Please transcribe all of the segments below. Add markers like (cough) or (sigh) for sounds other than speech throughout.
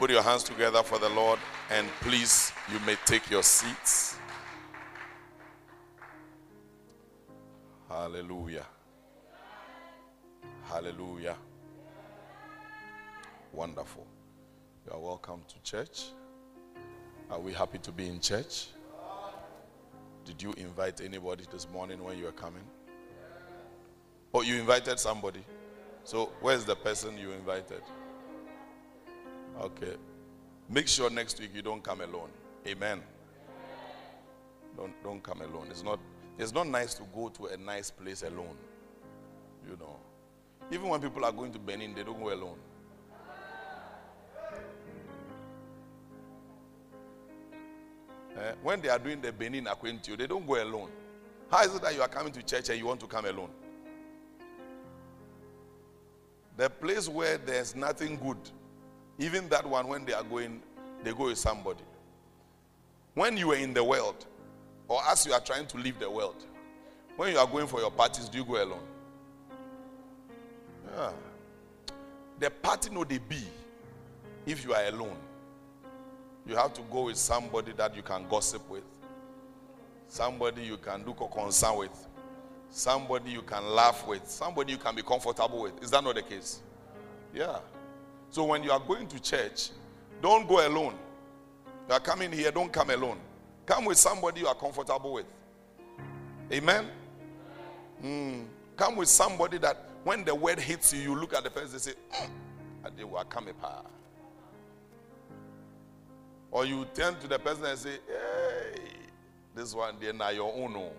Put your hands together for the Lord and please, you may take your seats. Hallelujah. Hallelujah. Wonderful. You are welcome to church. Are we happy to be in church? Did you invite anybody this morning when you were coming? Oh, you invited somebody. So, where's the person you invited? Okay. Make sure next week you don't come alone. Amen. Don't don't come alone. It's not it's not nice to go to a nice place alone. You know. Even when people are going to Benin, they don't go alone. Eh, when they are doing the Benin Aquintio, they don't go alone. How is it that you are coming to church and you want to come alone? The place where there's nothing good, even that one, when they are going, they go with somebody. When you are in the world, or as you are trying to leave the world, when you are going for your parties, do you go alone? Yeah. The party no they be if you are alone. You have to go with somebody that you can gossip with, somebody you can do concern with, somebody you can laugh with, somebody you can be comfortable with. Is that not the case? Yeah. So when you are going to church, don't go alone. You are coming here, don't come alone. Come with somebody you are comfortable with. Amen. Mm. Come with somebody that when the word hits you, you look at the person and say, mm, they will come Or you turn to the person and say, hey, this one, they're not your own. Oh.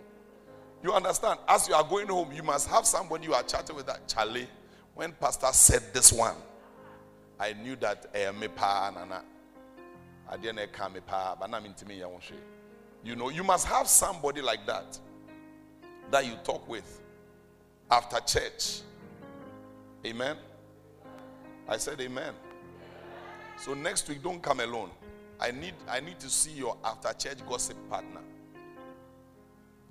You understand? As you are going home, you must have somebody you are chatting with that Charlie. When Pastor said this one, I knew that eh, me pa nana. I didn't come pa, but I'm into me. You know, you must have somebody like that that you talk with after church. Amen. I said amen. So next week, don't come alone. I need I need to see your after church gossip partner.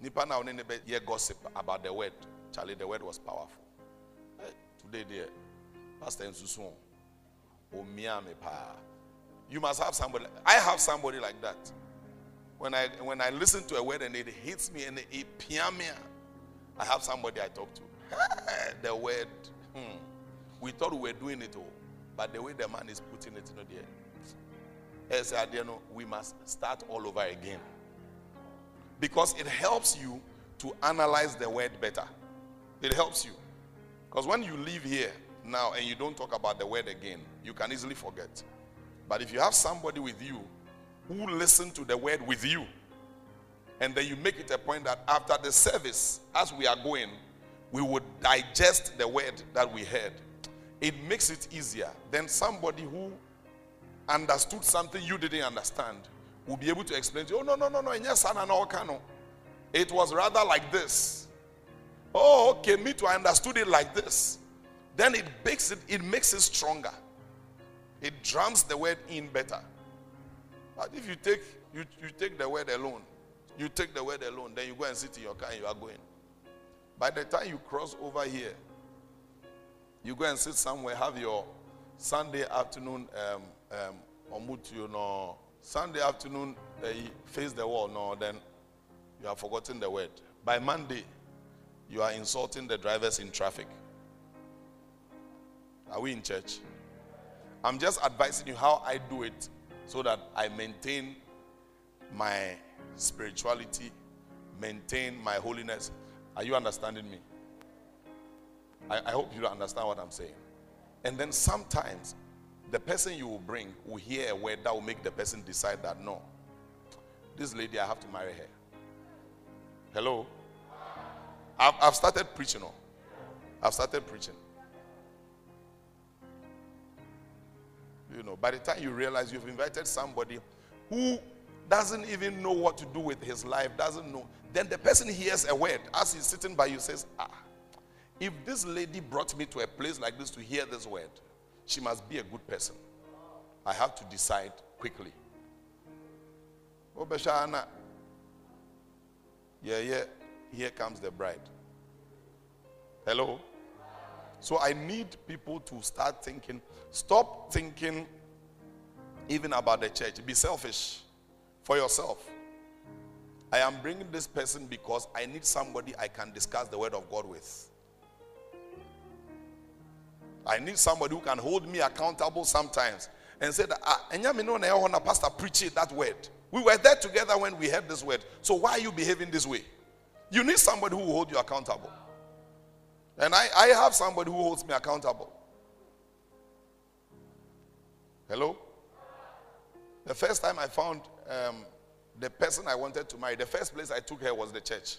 Nipa na onene be ye gossip about the word. Charlie, the word was powerful. Hey, today there, Pastor Nsusu, pa. You must have somebody. I have somebody like that. When I when I listen to a word and it hits me and it piamia, I have somebody I talk to. the word. Hmm. We thought we were doing it all, but the way the man is putting it, you know, there, we must start all over again because it helps you to analyze the word better. It helps you because when you leave here now and you don't talk about the word again, you can easily forget. But if you have somebody with you who listen to the word with you, and then you make it a point that after the service, as we are going, we would digest the word that we heard. It makes it easier. Then somebody who understood something you didn't understand will be able to explain to you, oh, no, no, no, no, it was rather like this. Oh, okay, me too, I understood it like this. Then it makes it, it makes it stronger. It drums the word in better. But if you take you, you take the word alone, you take the word alone, then you go and sit in your car and you are going. By the time you cross over here, you go and sit somewhere, have your Sunday afternoon um, um, you know, Sunday afternoon, uh, face the wall, no, then you have forgotten the word. By Monday, you are insulting the drivers in traffic. Are we in church? I'm just advising you how I do it so that I maintain my spirituality, maintain my holiness. Are you understanding me? I, I hope you understand what I'm saying. And then sometimes the person you will bring will hear a word that will make the person decide that no, this lady, I have to marry her. Hello? I've, I've started preaching. Oh. I've started preaching. You know, by the time you realize you've invited somebody who doesn't even know what to do with his life, doesn't know, then the person hears a word as he's sitting by you says, Ah, if this lady brought me to a place like this to hear this word, she must be a good person. I have to decide quickly. Obeshana. Yeah, yeah. Here comes the bride. Hello? So I need people to start thinking, stop thinking even about the church. Be selfish for yourself. I am bringing this person because I need somebody I can discuss the word of God with. I need somebody who can hold me accountable sometimes and say that, ah, and pastor preach it that word. We were there together when we heard this word. So why are you behaving this way? You need somebody who will hold you accountable. And I, I have somebody who holds me accountable. Hello? The first time I found um, the person I wanted to marry, the first place I took her was the church.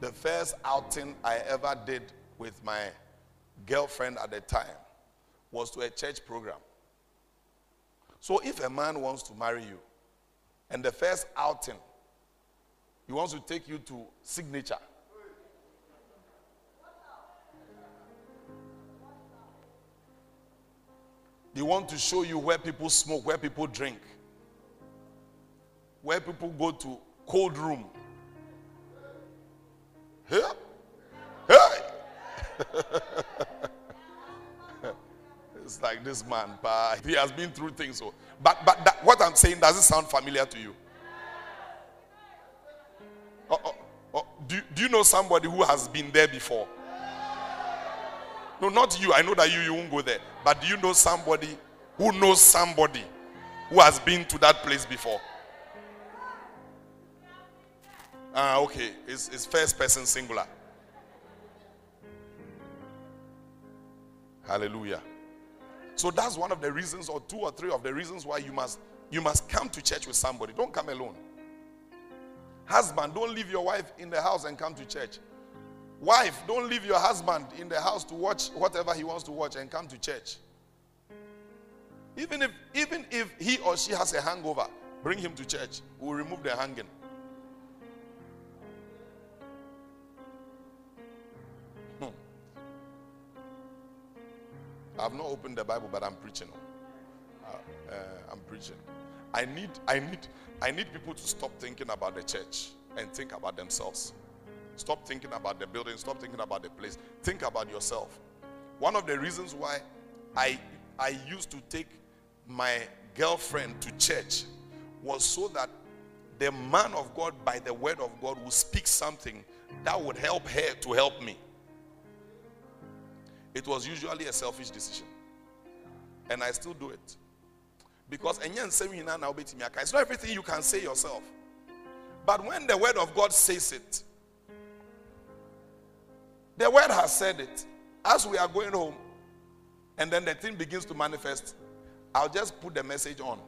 The first outing I ever did with my girlfriend at the time was to a church program. So if a man wants to marry you, and the first outing, he wants to take you to signature. He wants to show you where people smoke, where people drink, where people go to cold room. Hey, hey. (laughs) it's like this man, he has been through things. So, but but that, what I'm saying does it sound familiar to you? Oh, oh, oh, do, do you know somebody who has been there before? No, not you. I know that you, you won't go there. But do you know somebody who knows somebody who has been to that place before? Ah, okay. It's, it's first person singular. Hallelujah. So that's one of the reasons, or two or three of the reasons why you must you must come to church with somebody. Don't come alone. Husband, don't leave your wife in the house and come to church. Wife, don't leave your husband in the house to watch whatever he wants to watch and come to church. Even if even if he or she has a hangover, bring him to church. We'll remove the hanging. I've not opened the Bible, but I'm preaching. Uh, uh, I'm preaching. I need, I need, I need people to stop thinking about the church and think about themselves. Stop thinking about the building. Stop thinking about the place. Think about yourself. One of the reasons why I I used to take my girlfriend to church was so that the man of God, by the word of God, would speak something that would help her to help me. It was usually a selfish decision. And I still do it. Because it's not everything you can say yourself. But when the word of God says it, the word has said it. As we are going home, and then the thing begins to manifest, I'll just put the message on.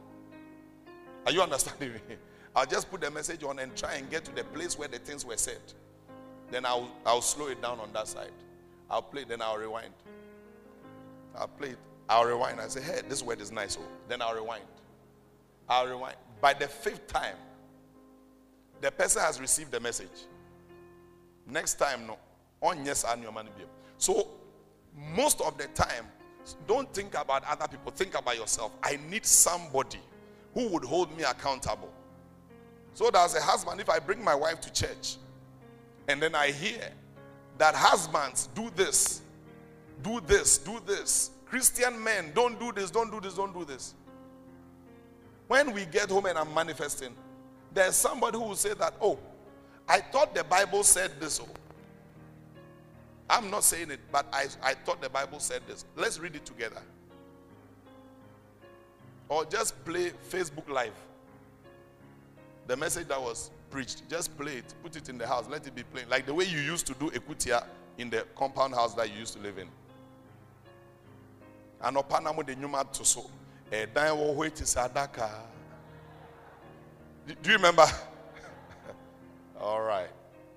Are you understanding me? (laughs) I'll just put the message on and try and get to the place where the things were said. Then I'll, I'll slow it down on that side. I'll play, then I'll rewind. I'll play it. I'll rewind. I say, hey, this word is nice. Oh. Then I'll rewind. I'll rewind. By the fifth time, the person has received the message. Next time, no. On yes, and your money. So, most of the time, don't think about other people. Think about yourself. I need somebody who would hold me accountable. So, that as a husband, if I bring my wife to church and then I hear that husbands do this, do this, do this. Christian men, don't do this, don't do this, don't do this. When we get home and I'm manifesting, there's somebody who will say that, oh, I thought the Bible said this. Oh. I'm not saying it, but I, I thought the Bible said this. Let's read it together. Or just play Facebook Live. The message that was preached. Just play it, put it in the house, let it be playing. Like the way you used to do Ekutia in the compound house that you used to live in. And Opanamu de Nyuma to so. Eh, do you remember? (laughs) all right.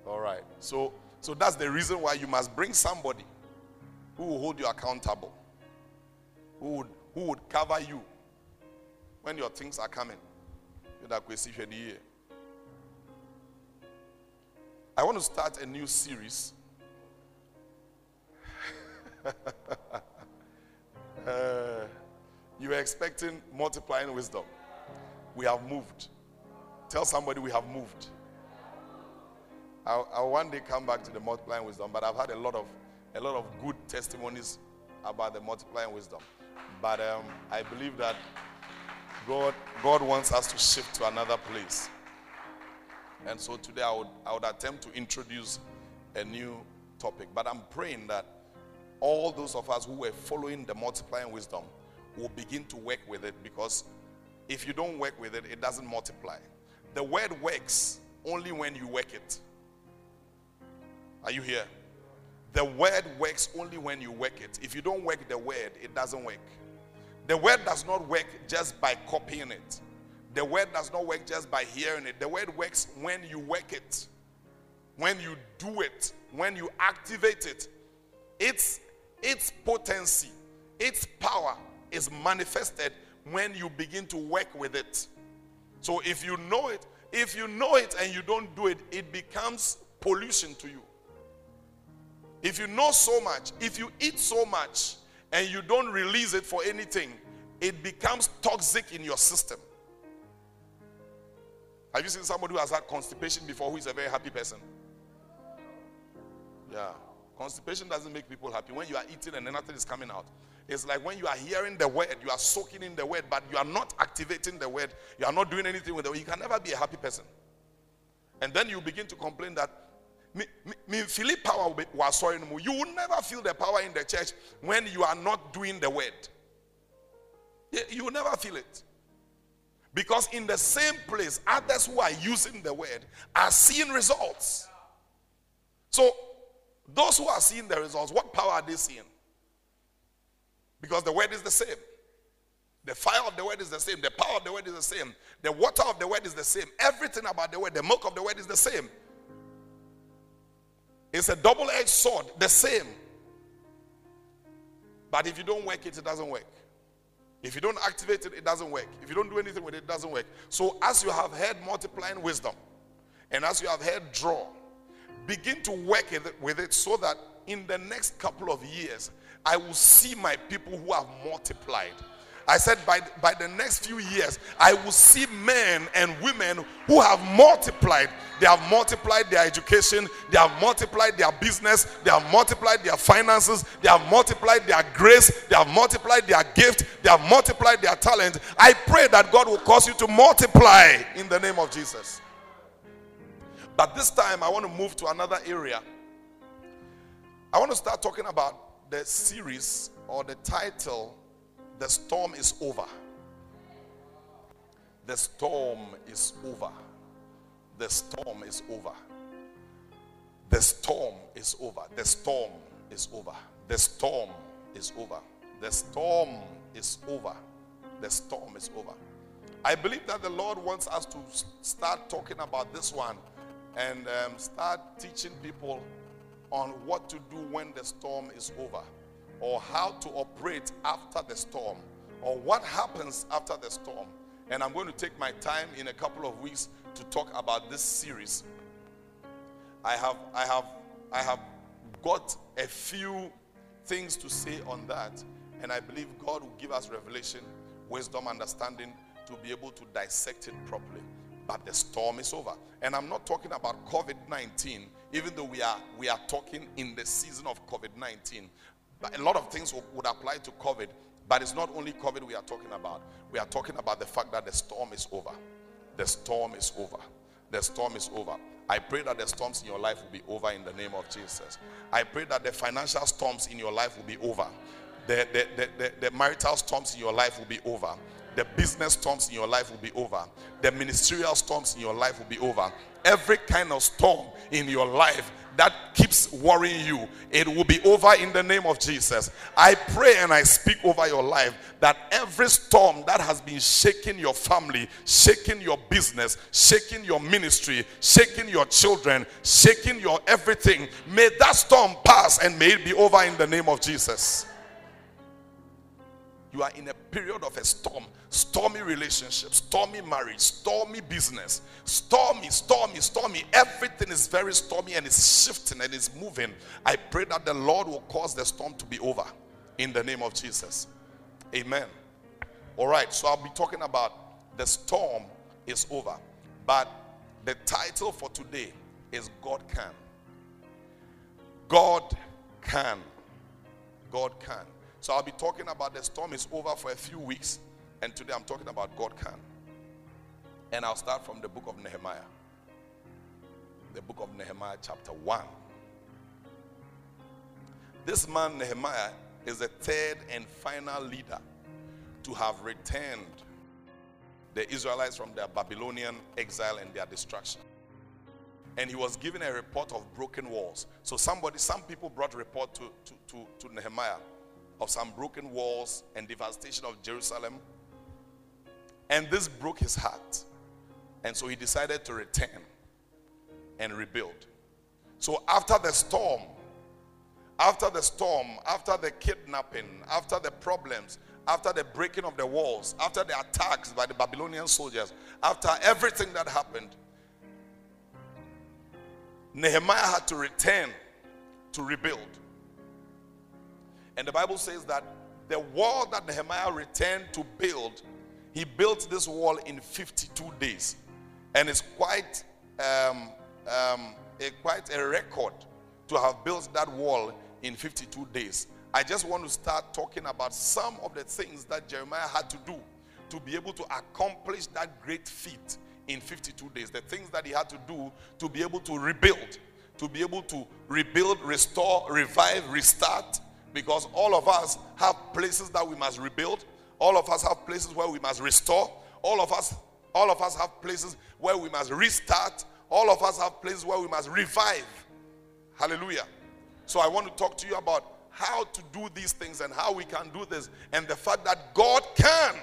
All right. So so that's the reason why you must bring somebody who will hold you accountable. Who would who would cover you when your things are coming. I want to start a new series. (laughs) uh, you were expecting multiplying wisdom. We have moved. Tell somebody we have moved. I'll, I'll, one day come back to the multiplying wisdom, but I've had a lot of a lot of good testimonies about the multiplying wisdom. But um, I believe that God, God wants us to shift to another place. And so today I would, I would attempt to introduce a new topic. But I'm praying that all those of us who were following the multiplying wisdom will begin to work with it because if you don't work with it, it doesn't multiply. The word works only when you work it. Are you here? The word works only when you work it. If you don't work the word, it doesn't work. The word does not work just by copying it. The word does not work just by hearing it. The word works when you work it, when you do it, when you activate it. Its, its potency, its power is manifested when you begin to work with it. So if you know it, if you know it and you don't do it, it becomes pollution to you. If you know so much, if you eat so much and you don't release it for anything, it becomes toxic in your system. Have you seen somebody who has had constipation before who is a very happy person? Yeah. Constipation doesn't make people happy. When you are eating and nothing is coming out, it's like when you are hearing the word, you are soaking in the word, but you are not activating the word. You are not doing anything with it. You can never be a happy person. And then you begin to complain that feel power was sorry You will never feel the power in the church when you are not doing the word. You will never feel it. Because in the same place, others who are using the word are seeing results. So, those who are seeing the results, what power are they seeing? Because the word is the same. The fire of the word is the same. The power of the word is the same. The water of the word is the same. Everything about the word, the milk of the word is the same. It's a double edged sword, the same. But if you don't work it, it doesn't work. If you don't activate it, it doesn't work. If you don't do anything with it, it doesn't work. So, as you have heard multiplying wisdom, and as you have heard draw, begin to work with it so that in the next couple of years, I will see my people who have multiplied. I said, by, by the next few years, I will see men and women who have multiplied. They have multiplied their education, they have multiplied their business, they have multiplied their finances, they have multiplied their grace, they have multiplied their gift, they have multiplied their talent. I pray that God will cause you to multiply in the name of Jesus. But this time, I want to move to another area. I want to start talking about the series or the title, The Storm is Over. The storm is over. The storm is over. The storm is over. The storm is over. The storm is over. The storm is over. The storm is over. I believe that the Lord wants us to start talking about this one and um, start teaching people on what to do when the storm is over, or how to operate after the storm, or what happens after the storm. And I'm going to take my time in a couple of weeks to talk about this series. I have, I have, I have got a few things to say on that, and I believe God will give us revelation, wisdom, understanding to be able to dissect it properly. But the storm is over. And I'm not talking about COVID 19, even though we are, we are talking in the season of COVID 19. But a lot of things would apply to COVID. But it's not only COVID we are talking about. We are talking about the fact that the storm is over. The storm is over. The storm is over. I pray that the storms in your life will be over in the name of Jesus. I pray that the financial storms in your life will be over. The, the, the, the, the marital storms in your life will be over the business storms in your life will be over. The ministerial storms in your life will be over. Every kind of storm in your life that keeps worrying you, it will be over in the name of Jesus. I pray and I speak over your life that every storm that has been shaking your family, shaking your business, shaking your ministry, shaking your children, shaking your everything, may that storm pass and may it be over in the name of Jesus. You are in a period of a storm, stormy relationship, stormy marriage, stormy business, stormy, stormy, stormy. Everything is very stormy and it's shifting and it's moving. I pray that the Lord will cause the storm to be over in the name of Jesus. Amen. All right, so I'll be talking about the storm is over. But the title for today is God can. God can. God can. So I'll be talking about the storm is over for a few weeks. And today I'm talking about God can. And I'll start from the book of Nehemiah. The book of Nehemiah, chapter 1. This man, Nehemiah, is the third and final leader to have returned the Israelites from their Babylonian exile and their destruction. And he was given a report of broken walls. So somebody, some people brought report to, to, to, to Nehemiah of some broken walls and devastation of Jerusalem. And this broke his heart. And so he decided to return and rebuild. So after the storm, after the storm, after the kidnapping, after the problems, after the breaking of the walls, after the attacks by the Babylonian soldiers, after everything that happened, Nehemiah had to return to rebuild. And the Bible says that the wall that Nehemiah returned to build, he built this wall in 52 days. And it's quite, um, um, a, quite a record to have built that wall in 52 days. I just want to start talking about some of the things that Jeremiah had to do to be able to accomplish that great feat in 52 days. The things that he had to do to be able to rebuild, to be able to rebuild, restore, revive, restart. Because all of us have places that we must rebuild. All of us have places where we must restore. All of us, all of us have places where we must restart. All of us have places where we must revive. Hallelujah. So I want to talk to you about how to do these things and how we can do this, and the fact that God can.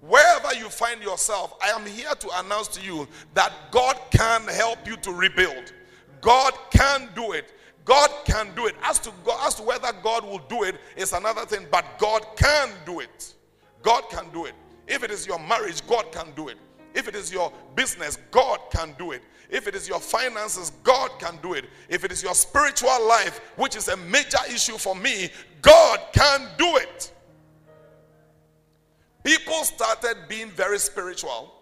Wherever you find yourself, I am here to announce to you that God can help you to rebuild. God can do it. God can do it. As to, God, as to whether God will do it is another thing, but God can do it. God can do it. If it is your marriage, God can do it. If it is your business, God can do it. If it is your finances, God can do it. If it is your spiritual life, which is a major issue for me, God can do it. People started being very spiritual,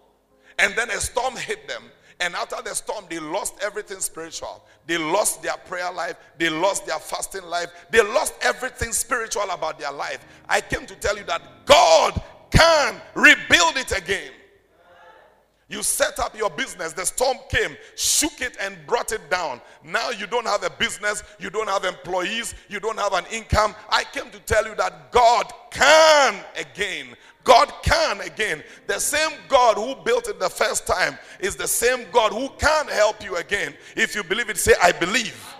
and then a storm hit them. And after the storm, they lost everything spiritual. They lost their prayer life. They lost their fasting life. They lost everything spiritual about their life. I came to tell you that God can rebuild it again. You set up your business, the storm came, shook it, and brought it down. Now you don't have a business, you don't have employees, you don't have an income. I came to tell you that God can again. God can again. The same God who built it the first time is the same God who can help you again. If you believe it, say, I believe.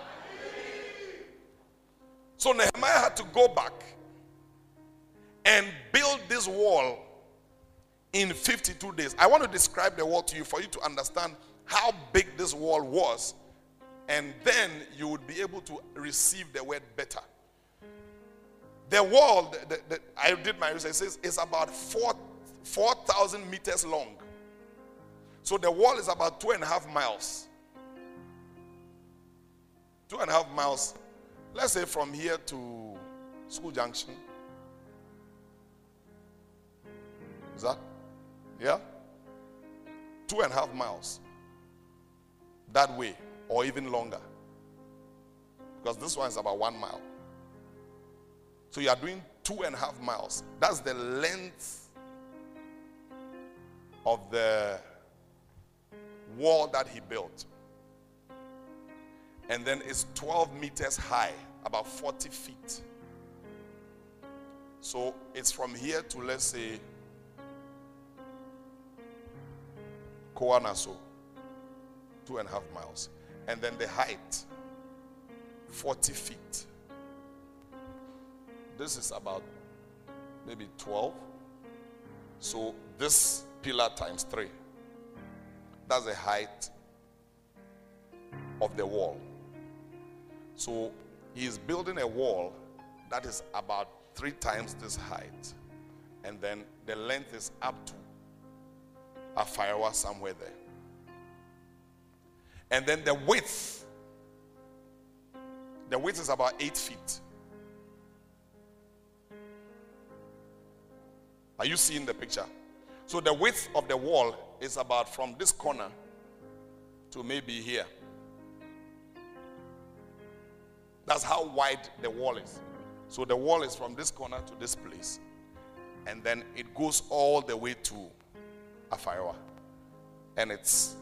So Nehemiah had to go back and build this wall in 52 days. I want to describe the wall to you for you to understand how big this wall was, and then you would be able to receive the word better. The wall, the, the, the, I did my research, says it's about 4,000 4, meters long. So the wall is about two and a half miles. Two and a half miles. Let's say from here to School Junction. Is that? Yeah? Two and a half miles that way, or even longer. Because this one is about one mile. So you are doing two and a half miles. That's the length of the wall that he built. And then it's 12 meters high, about 40 feet. So it's from here to, let's say, Koanaso, two and a half miles. And then the height, 40 feet. This is about maybe 12. So this pillar times three. That's the height of the wall. So he is building a wall that is about three times this height. And then the length is up to a firewall somewhere there. And then the width, the width is about eight feet. Are you seeing the picture? So the width of the wall is about from this corner to maybe here. That's how wide the wall is. So the wall is from this corner to this place. and then it goes all the way to Afaiwa. And it's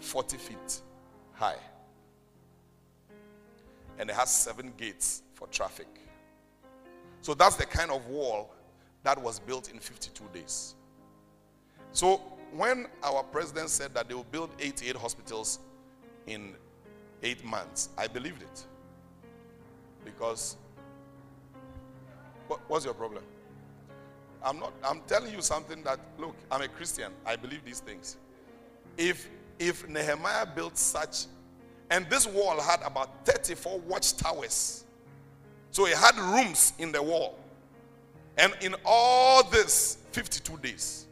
40 feet high. And it has seven gates for traffic. So that's the kind of wall that was built in 52 days. So when our president said that they will build 88 hospitals in eight months, I believed it. Because what, what's your problem? I'm not I'm telling you something that look, I'm a Christian. I believe these things. If if Nehemiah built such and this wall had about 34 watchtowers. So it had rooms in the wall. And in all this 52 days.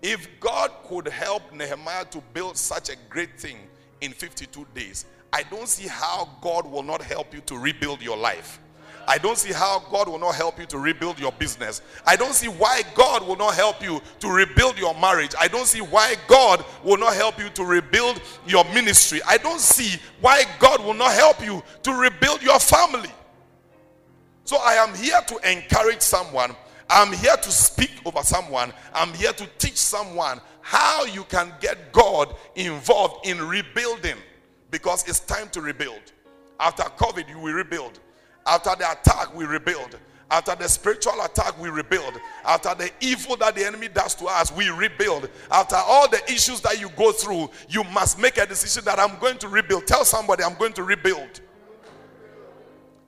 If God could help Nehemiah to build such a great thing in 52 days, I don't see how God will not help you to rebuild your life. I don't see how God will not help you to rebuild your business. I don't see why God will not help you to rebuild your marriage. I don't see why God will not help you to rebuild your ministry. I don't see why God will not help you to rebuild your family. So I am here to encourage someone. I'm here to speak over someone. I'm here to teach someone how you can get God involved in rebuilding because it's time to rebuild. After COVID, you will rebuild. After the attack, we rebuild. After the spiritual attack, we rebuild. After the evil that the enemy does to us, we rebuild. After all the issues that you go through, you must make a decision that I'm going to rebuild. Tell somebody, I'm going to rebuild.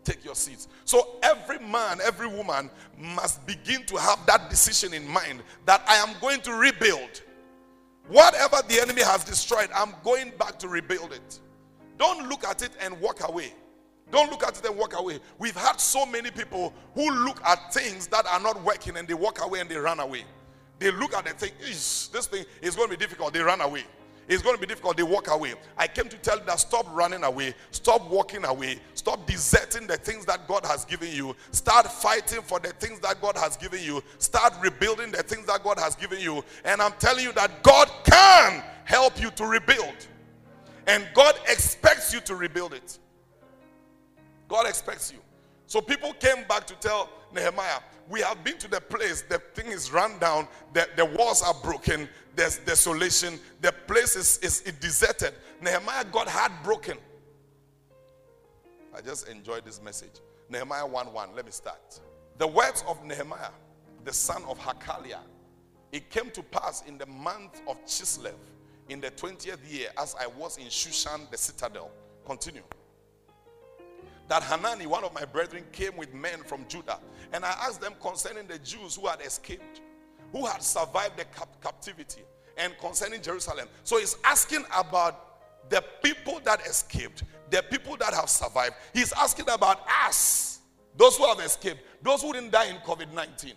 Take your seats. So, every man, every woman must begin to have that decision in mind that I am going to rebuild. Whatever the enemy has destroyed, I'm going back to rebuild it. Don't look at it and walk away. Don't look at it and walk away. We've had so many people who look at things that are not working and they walk away and they run away. They look at the thing, this thing is going to be difficult. They run away. It's going to be difficult. They walk away. I came to tell you that stop running away, stop walking away, stop deserting the things that God has given you. Start fighting for the things that God has given you. Start rebuilding the things that God has given you. And I'm telling you that God can help you to rebuild. And God expects you to rebuild it. God expects you. So people came back to tell Nehemiah, we have been to the place, the thing is run down, the, the walls are broken, there's desolation, the place is, is, deserted. Nehemiah got heartbroken. I just enjoyed this message. Nehemiah 1 1. Let me start. The words of Nehemiah, the son of Hachaliah, it came to pass in the month of Chislev, in the 20th year, as I was in Shushan, the citadel. Continue that Hanani, one of my brethren, came with men from Judah. And I asked them concerning the Jews who had escaped, who had survived the cap- captivity, and concerning Jerusalem. So he's asking about the people that escaped, the people that have survived. He's asking about us, those who have escaped, those who didn't die in COVID 19,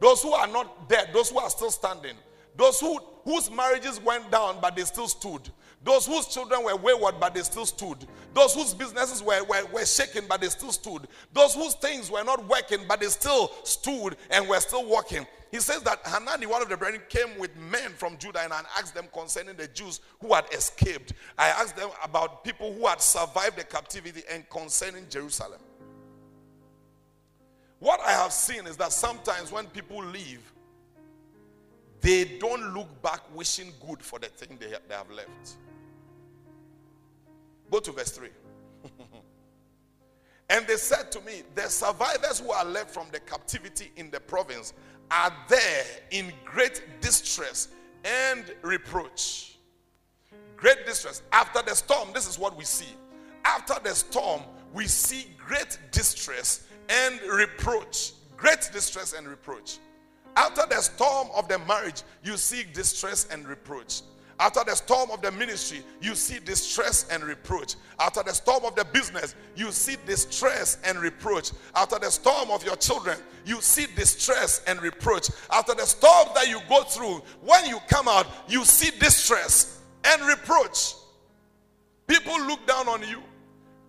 those who are not dead, those who are still standing, those who, whose marriages went down but they still stood, those whose children were wayward, but they still stood. Those whose businesses were, were, were shaken, but they still stood. Those whose things were not working, but they still stood and were still walking. He says that Hanani, one of the brethren, came with men from Judah and asked them concerning the Jews who had escaped. I asked them about people who had survived the captivity and concerning Jerusalem. What I have seen is that sometimes when people leave, they don't look back wishing good for the thing they have left. Go to verse 3. (laughs) and they said to me, The survivors who are left from the captivity in the province are there in great distress and reproach. Great distress. After the storm, this is what we see. After the storm, we see great distress and reproach. Great distress and reproach. After the storm of the marriage, you see distress and reproach. After the storm of the ministry, you see distress and reproach. After the storm of the business, you see distress and reproach. After the storm of your children, you see distress and reproach. After the storm that you go through, when you come out, you see distress and reproach. People look down on you,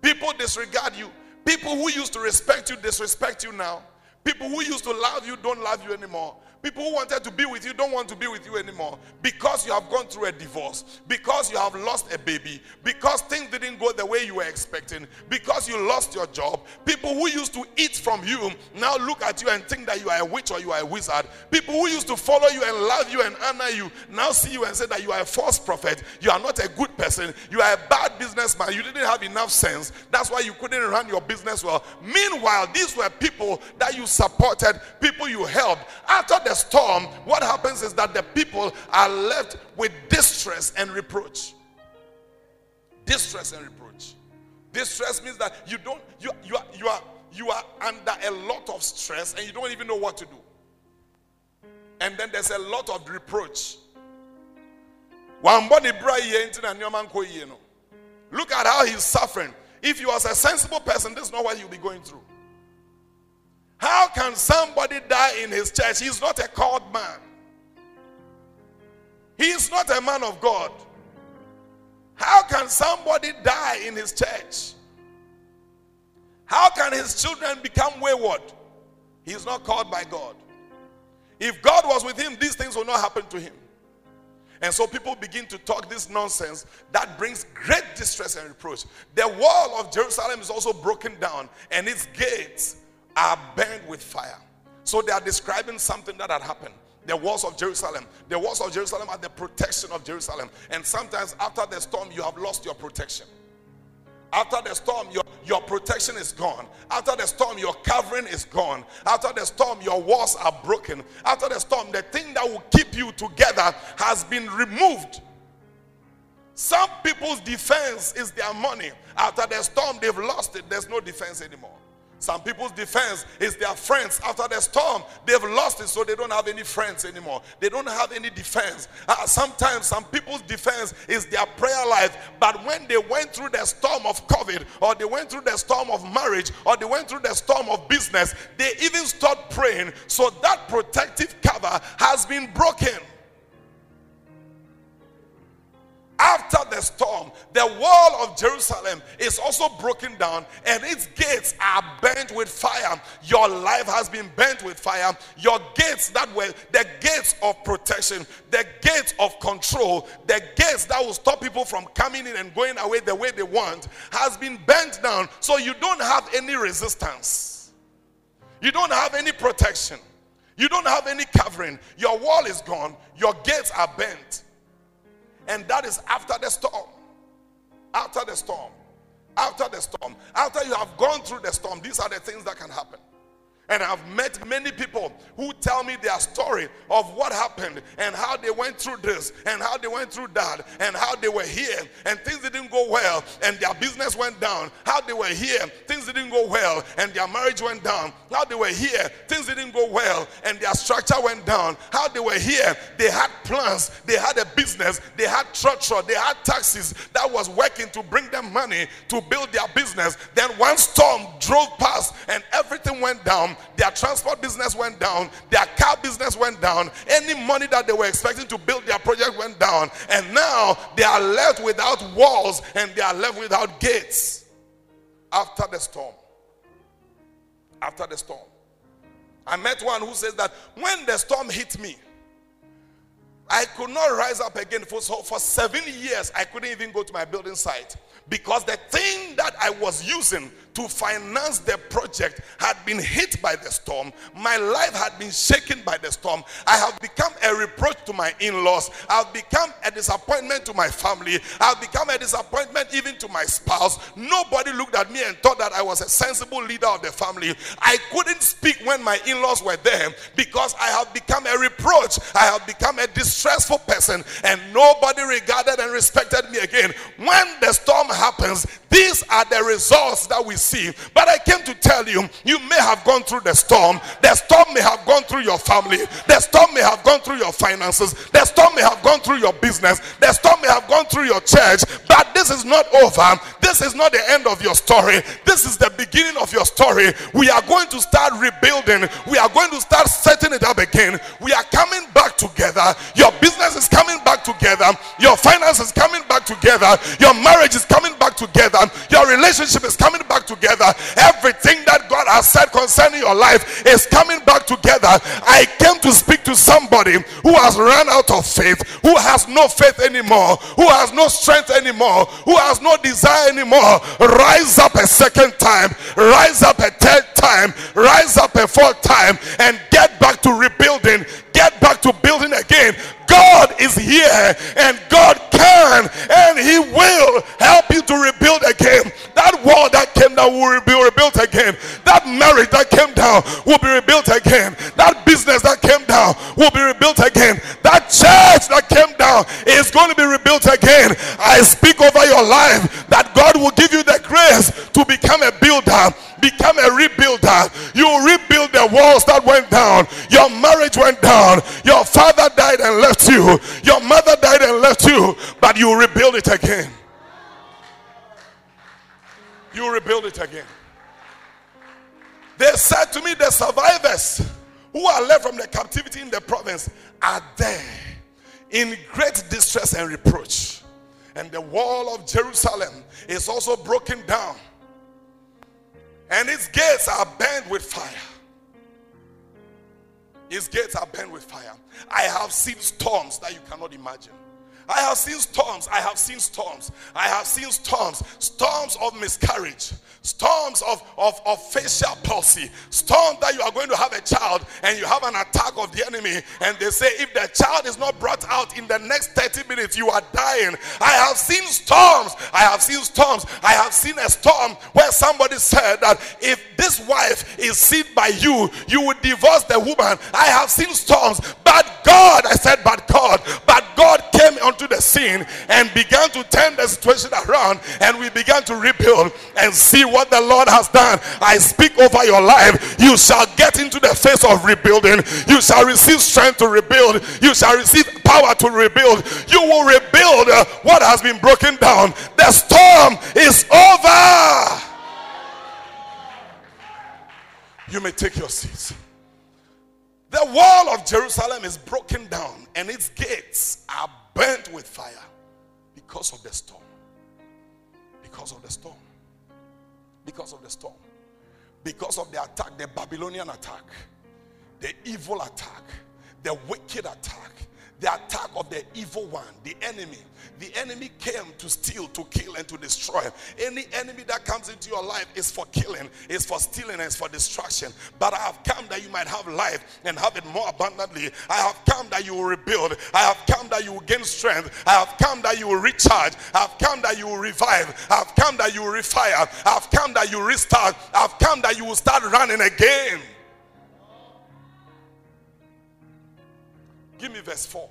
people disregard you. People who used to respect you disrespect you now. People who used to love you don't love you anymore. People who wanted to be with you don't want to be with you anymore because you have gone through a divorce, because you have lost a baby, because things didn't go the way you were expecting, because you lost your job. People who used to eat from you now look at you and think that you are a witch or you are a wizard. People who used to follow you and love you and honor you now see you and say that you are a false prophet. You are not a good person. You are a bad businessman. You didn't have enough sense. That's why you couldn't run your business well. Meanwhile, these were people that you supported, people you helped. After the storm, what happens is that the people are left with distress and reproach. Distress and reproach. Distress means that you don't you you are you are you are under a lot of stress and you don't even know what to do. And then there's a lot of reproach. Look at how he's suffering. If he was a sensible person, this is not what he'll be going through. How can somebody die in his church? He's not a called man. He is not a man of God. How can somebody die in his church? How can his children become wayward? He is not called by God. If God was with him, these things will not happen to him. And so people begin to talk this nonsense that brings great distress and reproach. The wall of Jerusalem is also broken down, and its gates are burned with fire. So they are describing something that had happened. The walls of Jerusalem. The walls of Jerusalem are the protection of Jerusalem. And sometimes after the storm, you have lost your protection. After the storm, your, your protection is gone. After the storm, your covering is gone. After the storm, your walls are broken. After the storm, the thing that will keep you together has been removed. Some people's defense is their money. After the storm, they've lost it. There's no defense anymore. Some people's defense is their friends. After the storm, they've lost it, so they don't have any friends anymore. They don't have any defense. Uh, sometimes some people's defense is their prayer life. But when they went through the storm of COVID, or they went through the storm of marriage, or they went through the storm of business, they even stopped praying. So that protective cover has been broken. After the storm, the wall of Jerusalem is also broken down and its gates are burnt with fire. Your life has been burnt with fire. Your gates that were the gates of protection, the gates of control, the gates that will stop people from coming in and going away the way they want has been burnt down. So you don't have any resistance. You don't have any protection. You don't have any covering. Your wall is gone. Your gates are bent. And that is after the storm. After the storm. After the storm. After you have gone through the storm, these are the things that can happen. And I've met many people who tell me their story of what happened and how they went through this and how they went through that and how they were here and things didn't go well and their business went down. How they were here, things didn't go well and their marriage went down. How they were here, things didn't go well and their structure went down. How they were here, they had plans, they had a business, they had structure, they had taxes that was working to bring them money to build their business. Then one storm drove past and everything went down their transport business went down, their car business went down, any money that they were expecting to build their project went down, and now they are left without walls and they are left without gates after the storm. After the storm. I met one who says that when the storm hit me, I could not rise up again. For, so for seven years, I couldn't even go to my building site because the thing that I was using to finance the project had been hit by the storm. My life had been shaken by the storm. I have become a reproach to my in laws. I've become a disappointment to my family. I've become a disappointment even to my spouse. Nobody looked at me and thought that I was a sensible leader of the family. I couldn't speak when my in laws were there because I have become a reproach. I have become a distressful person, and nobody regarded and respected me again. When the storm happens, these are the results that we see. But I came to tell you, you may have gone through the storm. The storm may have gone through your family. The storm may have gone through your finances. The storm may have gone through your business. The storm may have gone through your church. But this is not over. This is not the end of your story. This is the beginning of your story. We are going to start rebuilding. We are going to start setting it up again. We are coming back together. Your business is coming back together. Your finances is coming back together. Your marriage is coming back together. Your relationship is coming back together. Everything that God has said concerning your life is coming back together. I came to speak to somebody who has run out of faith, who has no faith anymore, who has no strength anymore, who has no desire anymore. Rise up a second time, rise up a third time, rise up a fourth time, and get back to rebuilding, get back to building again. God is here and God can and He will help you to rebuild again. That wall that came down will be rebuilt again. That marriage that came down will be rebuilt again. That business that came down will be rebuilt again. That church that came down is going to be rebuilt again. I speak over your life that God will give you the grace to become a builder become a rebuilder. You rebuild the walls that went down. Your marriage went down. Your father died and left you. Your mother died and left you. But you rebuild it again. You rebuild it again. They said to me, the survivors who are left from the captivity in the province are there in great distress and reproach. And the wall of Jerusalem is also broken down and its gates are burned with fire. Its gates are burned with fire. I have seen storms that you cannot imagine. I have seen storms. I have seen storms. I have seen storms. Storms of miscarriage. Storms of, of, of facial palsy. Storms that you are going to have a child and you have an attack of the enemy. And they say, if the child is not brought out in the next 30 minutes, you are dying. I have seen storms. I have seen storms. I have seen a storm where somebody said that if this wife is seen by you, you would divorce the woman. I have seen storms. But God, I said, but God, but God came onto the scene and began to turn the situation around, and we began to rebuild and see what the Lord has done. I speak over your life. You shall get into the face of rebuilding. You shall receive strength to rebuild. You shall receive power to rebuild. You will rebuild uh, what has been broken down. The storm is over. You may take your seats. The wall of Jerusalem is broken down and its gates are burnt with fire because of the storm. Because of the storm. Because of the storm. Because of the attack, the Babylonian attack, the evil attack, the wicked attack, the attack of the evil one, the enemy. The enemy came to steal, to kill, and to destroy. Any enemy that comes into your life is for killing, is for stealing, is for destruction. But I have come that you might have life and have it more abundantly. I have come that you will rebuild. I have come that you will gain strength. I have come that you will recharge. I have come that you will revive. I have come that you will refire. I have come that you restart. I have come that you will start running again. Give me verse 4.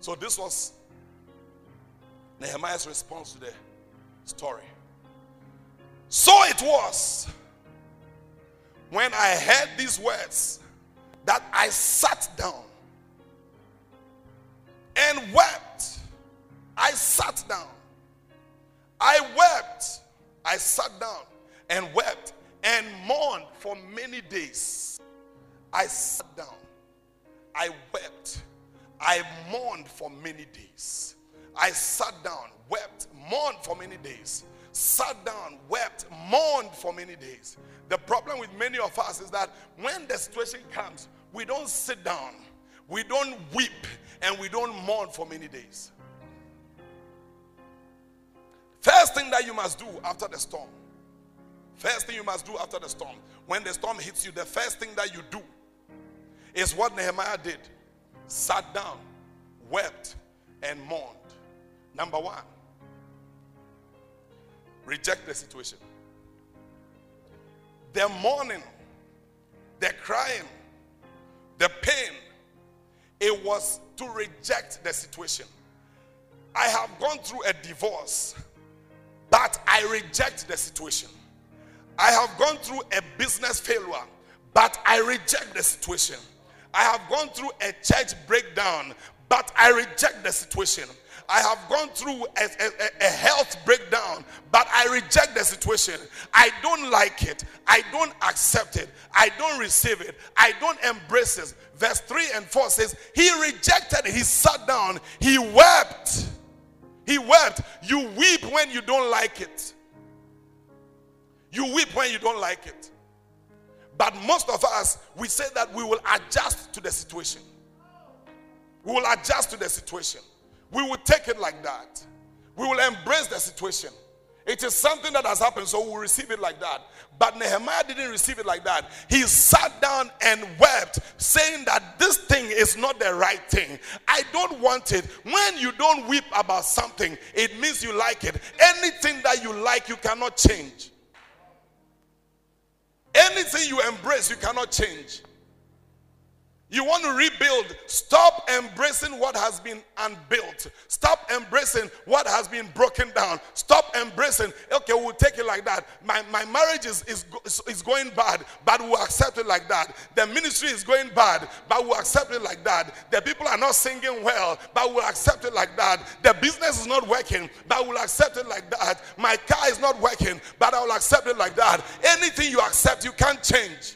So, this was Nehemiah's response to the story. So it was when I heard these words that I sat down and wept. I sat down. I wept. I sat down and wept and mourned for many days. I sat down I wept. I mourned for many days. I sat down, wept, mourned for many days. Sat down, wept, mourned for many days. The problem with many of us is that when the situation comes, we don't sit down, we don't weep, and we don't mourn for many days. First thing that you must do after the storm, first thing you must do after the storm, when the storm hits you, the first thing that you do is what Nehemiah did sat down, wept, and mourned. Number one, reject the situation. The mourning, the crying, the pain, it was to reject the situation. I have gone through a divorce, but I reject the situation. I have gone through a business failure, but I reject the situation. I have gone through a church breakdown, but I reject the situation. I have gone through a, a, a, health breakdown, but I reject the situation. I don't like it. I don't accept it. I don't receive it. I don't embrace it. Verse 3 and 4 says, He rejected. He sat down. He wept. He wept. You weep when you don't like it. You weep when you don't like it. But most of us, we say that we will adjust to the situation. We will adjust to the situation. We will take it like that. We will embrace the situation. It is something that has happened, so we'll receive it like that. But Nehemiah didn't receive it like that. He sat down and wept, saying that this thing is not the right thing. I don't want it. When you don't weep about something, it means you like it. Anything that you like, you cannot change. Anything you embrace, you cannot change. You want to rebuild. Stop embracing what has been unbuilt. Stop embracing what has been broken down. Stop embracing, okay, we'll take it like that. My, my marriage is, is, is going bad, but we'll accept it like that. The ministry is going bad, but we'll accept it like that. The people are not singing well, but we'll accept it like that. The business is not working, but we'll accept it like that. My car is not working, but I will accept it like that. Anything you accept, you can't change.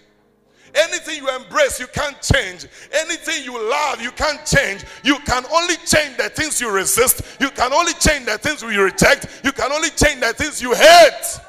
Anything you embrace, you can't change. Anything you love, you can't change. You can only change the things you resist. You can only change the things you reject. You can only change the things you hate.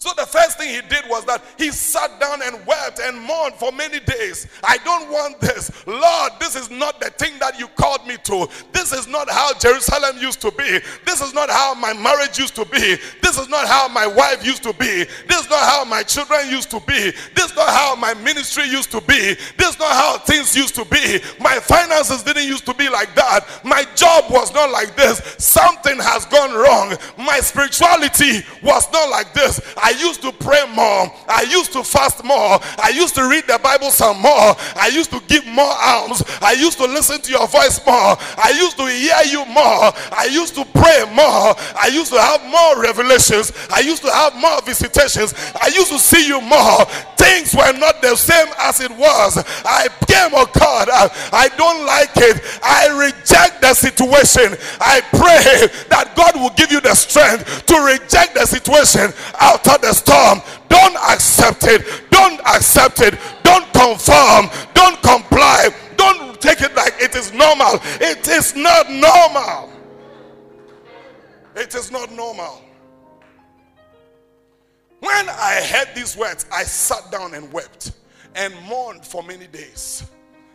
So the first thing he did was that he sat down and wept and mourned for many days. I don't want this. Lord, this is not the thing that you called me to. This is not how Jerusalem used to be. This is not how my marriage used to be. This is not how my wife used to be. This is not how my children used to be. This is not how my ministry used to be. This is not how things used to be. My finances didn't used to be like that. My job was not like this. Something has gone wrong. My spirituality was not like this. I used to pray more. I used to fast more. I used to read the Bible some more. I used to give more alms. I used to listen to your voice more. I used to hear you more. I used to pray more. I used to have more revelations. I used to have more visitations. I used to see you more. Things were not the same as it was. I came, oh God, I, I don't like it. I reject the situation. I pray that God will give you the strength to reject the situation out of the storm. Don't accept it. Don't accept it. Don't conform. Don't comply. Don't take it like it is normal. It is not normal. It is not normal. When I heard these words, I sat down and wept and mourned for many days.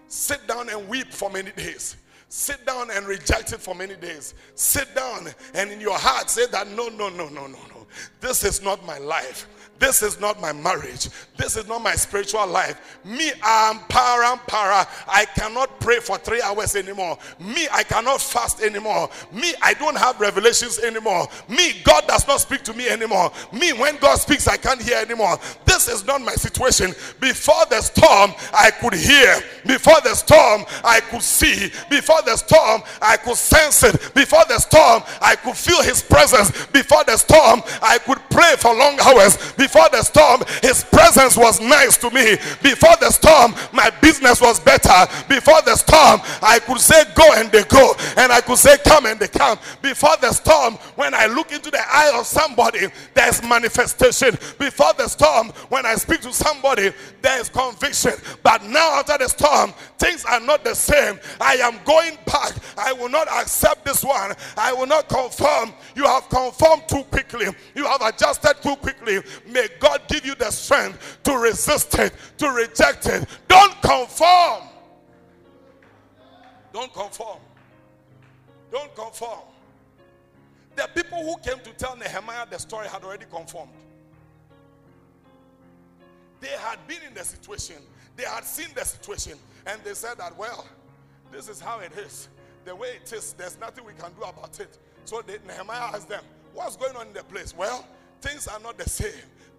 Sit down and weep for many days. Sit down and reject it for many days. Sit down and in your heart say that no, no, no, no, no, no. This is not my life. This is not my marriage. This is not my spiritual life. Me, I am para para. I cannot pray for three hours anymore. Me, I cannot fast anymore. Me, I don't have revelations anymore. Me, God does not speak to me anymore. Me, when God speaks, I can't hear anymore. This is not my situation. Before the storm, I could hear. Before the storm, I could see. Before the storm, I could sense it. Before the storm, I could feel His presence. Before the storm, I could pray for long hours. Before the storm, his presence was nice to me. Before the storm, my business was better. Before the storm, I could say go and they go. And I could say come and they come. Before the storm, when I look into the eye of somebody, there's manifestation. Before the storm, when I speak to somebody, there is conviction. But now after the storm, things are not the same. I am going back. I will not accept this one. I will not conform. You have conformed too quickly. You have adjusted too quickly. May God give you the strength to resist it, to reject it. Don't conform. Don't conform. Don't conform. The people who came to tell Nehemiah the story had already conformed. They had been in the situation, they had seen the situation, and they said that, well, this is how it is. The way it is, there's nothing we can do about it. So they, Nehemiah asked them, What's going on in the place? Well, things are not the same.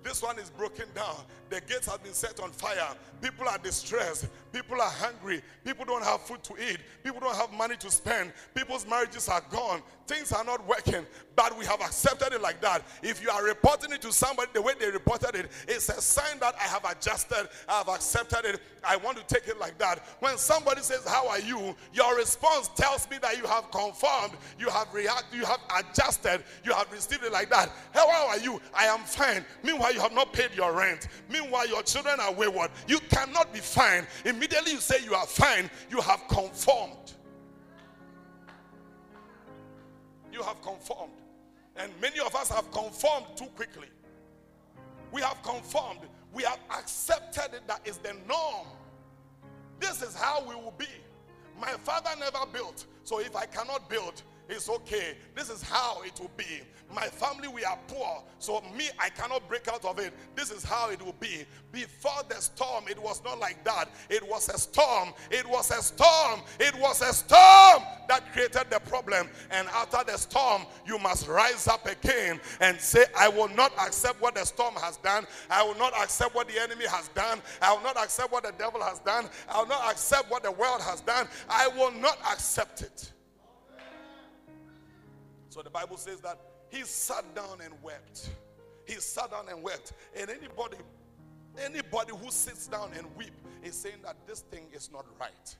This one is broken down. The gates have been set on fire. People are distressed. People are hungry. People don't have food to eat. People don't have money to spend. People's marriages are gone. Things are not working. But we have accepted it like that. If you are reporting it to somebody the way they reported it, it's a sign that I have adjusted, I have accepted it. I want to take it like that. When somebody says, How are you? Your response tells me that you have conformed, you have reacted, you have adjusted, you have received it like that. How are you? I am fine. Meanwhile, you have not paid your rent. Meanwhile, your children are wayward. You cannot be fine. Immediately you say you are fine, you have conformed. You have conformed. And many of us have conformed too quickly. We have conformed. We have accepted it that is the norm. This is how we will be. My father never built, so if I cannot build, it's okay. This is how it will be. My family, we are poor. So, me, I cannot break out of it. This is how it will be. Before the storm, it was not like that. It was a storm. It was a storm. It was a storm that created the problem. And after the storm, you must rise up again and say, I will not accept what the storm has done. I will not accept what the enemy has done. I will not accept what the devil has done. I will not accept what the world has done. I will not accept it. So the Bible says that he sat down and wept. He sat down and wept. And anybody, anybody who sits down and weep is saying that this thing is not right.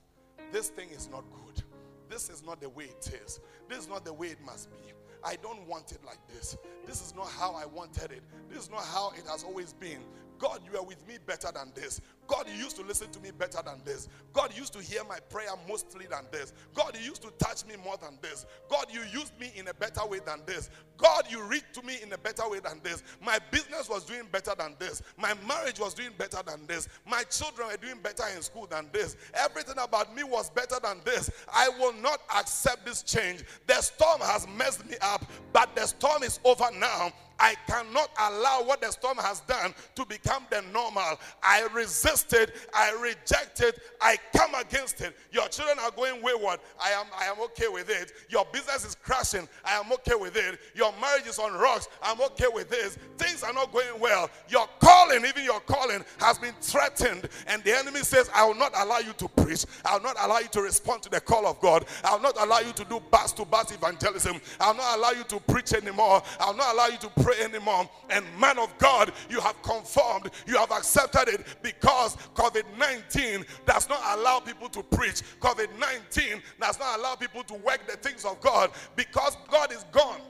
This thing is not good. This is not the way it is. This is not the way it must be. I don't want it like this. This is not how I wanted it. This is not how it has always been. God, you are with me better than this. God, you used to listen to me better than this. God, you used to hear my prayer mostly than this. God, you used to touch me more than this. God, you used me in a better way than this. God, you read to me in a better way than this. My business was doing better than this. My marriage was doing better than this. My children were doing better in school than this. Everything about me was better than this. I will not accept this change. The storm has messed me up, but the storm is over now. I cannot allow what the storm has done to become the normal. I resist it. I reject it. I come against it. Your children are going wayward. I am, I am okay with it. Your business is crashing. I am okay with it. Your marriage is on rocks. I'm okay with this. Things are not going well. Your calling, even your calling, has been threatened. And the enemy says, I will not allow you to preach. I will not allow you to respond to the call of God. I will not allow you to do bus to bus evangelism. I will not allow you to preach anymore. I will not allow you to pray anymore. And man of God, you have conformed, you have accepted it because COVID 19 does not allow people to preach. COVID 19 does not allow people to work the things of God because God is gone.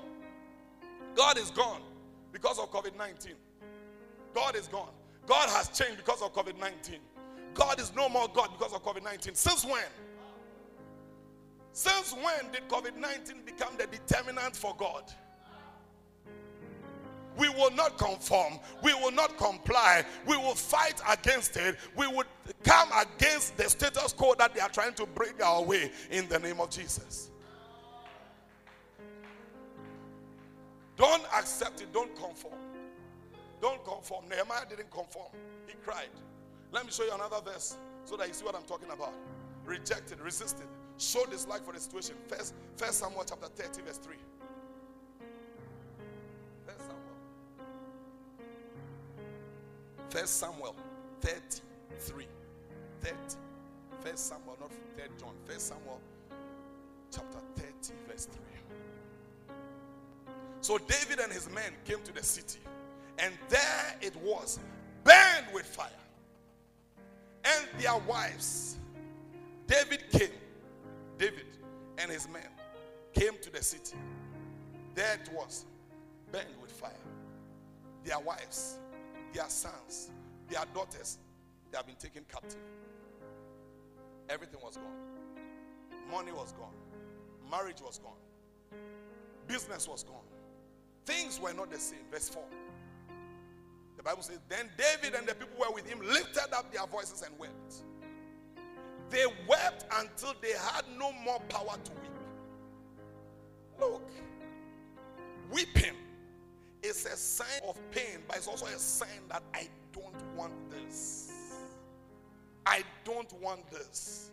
God is gone because of COVID 19. God is gone. God has changed because of COVID 19. God is no more God because of COVID 19. Since when? Since when did COVID 19 become the determinant for God? We will not conform. We will not comply. We will fight against it. We would come against the status quo that they are trying to bring our way in the name of Jesus. Don't accept it. Don't conform. Don't conform. Nehemiah didn't conform. He cried. Let me show you another verse so that you see what I'm talking about. Rejected, resisted, showed dislike for the situation. First, First Samuel chapter 30, verse 3. First Samuel 33. 30. First Samuel, not third John. First Samuel chapter 30, verse 3. So David and his men came to the city, and there it was, burned with fire. And their wives. David came. David and his men came to the city. There it was, burned with fire. Their wives their sons, their daughters, they have been taken captive. Everything was gone. Money was gone. Marriage was gone. Business was gone. Things were not the same. Verse 4. The Bible says, Then David and the people were with him lifted up their voices and wept. They wept until they had no more power to weep. Look, weeping it's a sign of pain, but it's also a sign that I don't want this. I don't want this.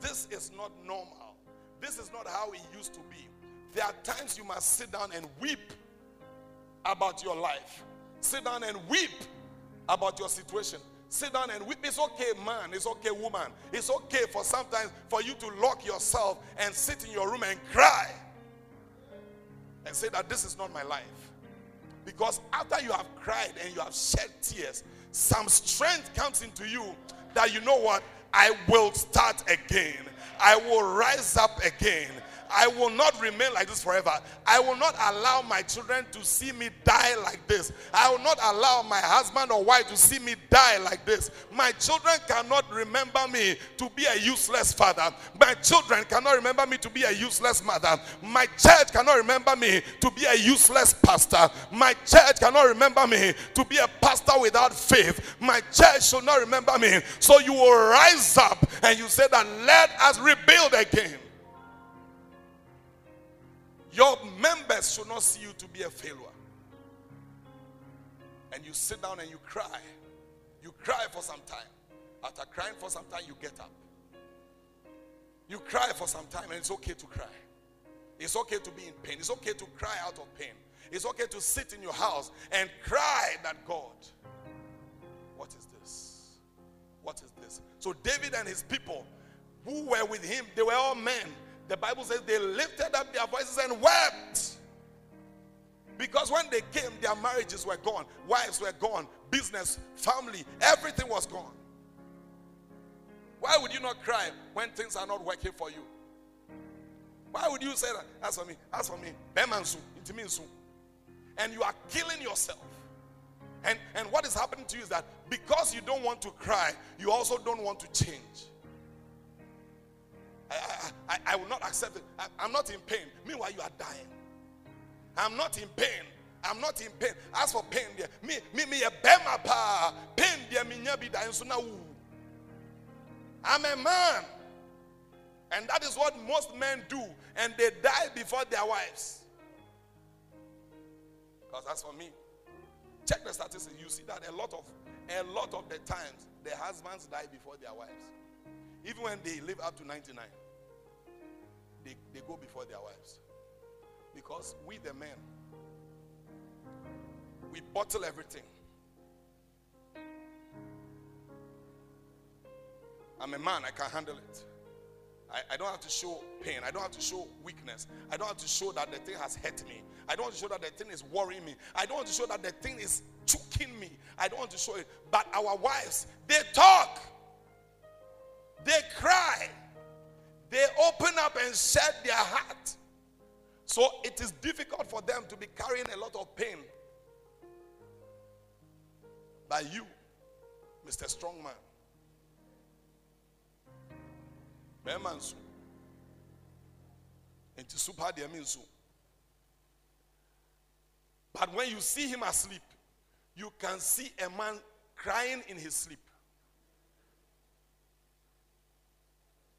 This is not normal. This is not how it used to be. There are times you must sit down and weep about your life. Sit down and weep about your situation. Sit down and weep. It's okay, man. It's okay, woman. It's okay for sometimes for you to lock yourself and sit in your room and cry and say that this is not my life. Because after you have cried and you have shed tears, some strength comes into you that you know what? I will start again. I will rise up again. I will not remain like this forever. I will not allow my children to see me die like this. I will not allow my husband or wife to see me die like this. My children cannot remember me to be a useless father. My children cannot remember me to be a useless mother. My church cannot remember me to be a useless pastor. My church cannot remember me to be a pastor without faith. My church should not remember me. So you will rise up and you say that let us rebuild again. Your members should not see you to be a failure. And you sit down and you cry. You cry for some time. After crying for some time, you get up. You cry for some time, and it's okay to cry. It's okay to be in pain. It's okay to cry out of pain. It's okay to sit in your house and cry that God, what is this? What is this? So, David and his people who were with him, they were all men. The Bible says they lifted up their voices and wept. Because when they came, their marriages were gone, wives were gone, business, family, everything was gone. Why would you not cry when things are not working for you? Why would you say that? As for me, as for me, and you are killing yourself. And, and what is happening to you is that because you don't want to cry, you also don't want to change. I, I, I, will not accept it. I, I'm not in pain. Meanwhile, you are dying. I'm not in pain. I'm not in pain. As for pain, there, me, me, me, a bema pa. Pain, there, me, so now. I'm a man. And that is what most men do. And they die before their wives. Because that's for me. Check the statistics. You see that a lot of a lot of the times the husbands die before their wives. Even when they live up to 99, they, they go before their wives. Because we the men, we bottle everything. I'm a man, I can handle it. I, I, don't have to show pain. I don't have to show weakness. I don't have to show that the thing has hurt me. I don't want to show that the thing is worrying me. I don't want to show that the thing is choking me. I don't want to show it. But our wives, they talk, they cry, they open up and shed their heart. So it is difficult for them to be carrying a lot of pain. But you, Mr. Strongman, bɛrima nso super deɛ but when you see him asleep you can see a man crying in his sleep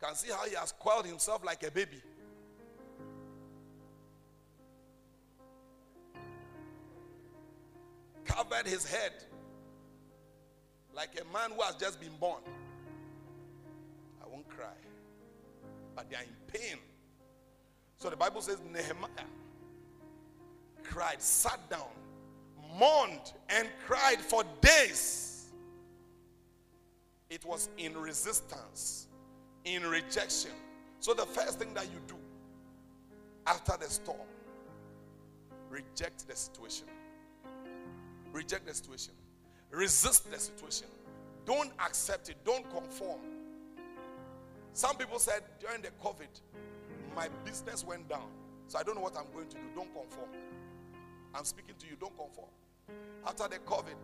can see how he has coiled himself like a baby covered his head like a man who has just been born i won't cry but they are in pain. So the Bible says Nehemiah cried, sat down, mourned, and cried for days. It was in resistance, in rejection. So the first thing that you do after the storm, reject the situation. Reject the situation. Resist the situation. Don't accept it. Don't conform. Some people said during the COVID, my business went down. So I don't know what I'm going to do. Don't conform. I'm speaking to you. Don't conform. After the COVID,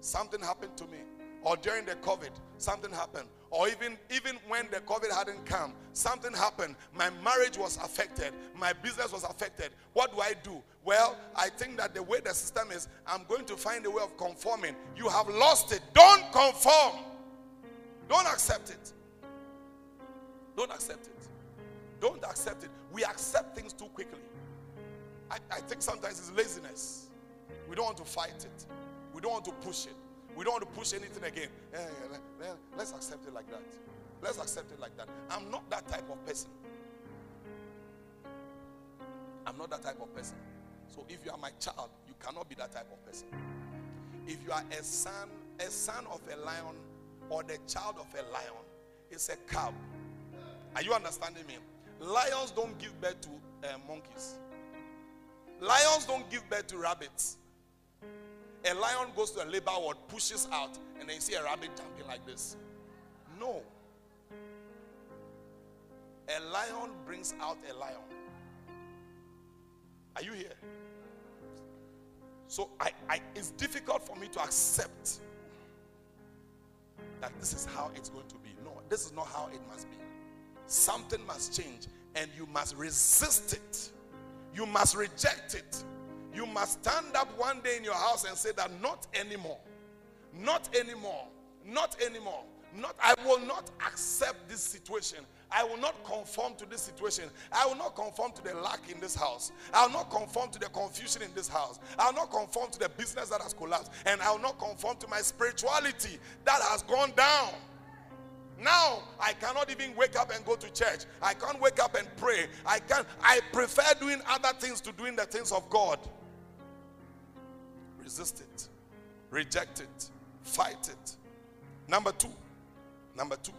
something happened to me. Or during the COVID, something happened. Or even, even when the COVID hadn't come, something happened. My marriage was affected. My business was affected. What do I do? Well, I think that the way the system is, I'm going to find a way of conforming. You have lost it. Don't conform. Don't accept it. Don't accept it. Don't accept it. We accept things too quickly. I, I think sometimes it's laziness. We don't want to fight it. We don't want to push it. We don't want to push anything again. Eh, let's accept it like that. Let's accept it like that. I'm not that type of person. I'm not that type of person. So if you are my child, you cannot be that type of person. If you are a son, a son of a lion, or the child of a lion, it's a cub. Are you understanding me? Lions don't give birth to uh, monkeys. Lions don't give birth to rabbits. A lion goes to a labor ward, pushes out, and then you see a rabbit jumping like this. No. A lion brings out a lion. Are you here? So I, I, it's difficult for me to accept that this is how it's going to be. No, this is not how it must be. Something must change, and you must resist it. You must reject it. You must stand up one day in your house and say that not anymore. Not anymore. Not anymore. Not I will not accept this situation. I will not conform to this situation. I will not conform to the lack in this house. I will not conform to the confusion in this house. I will not conform to the business that has collapsed. And I will not conform to my spirituality that has gone down. Now I cannot even wake up and go to church. I can't wake up and pray. I can not I prefer doing other things to doing the things of God. Resist it. Reject it. Fight it. Number 2. Number 2.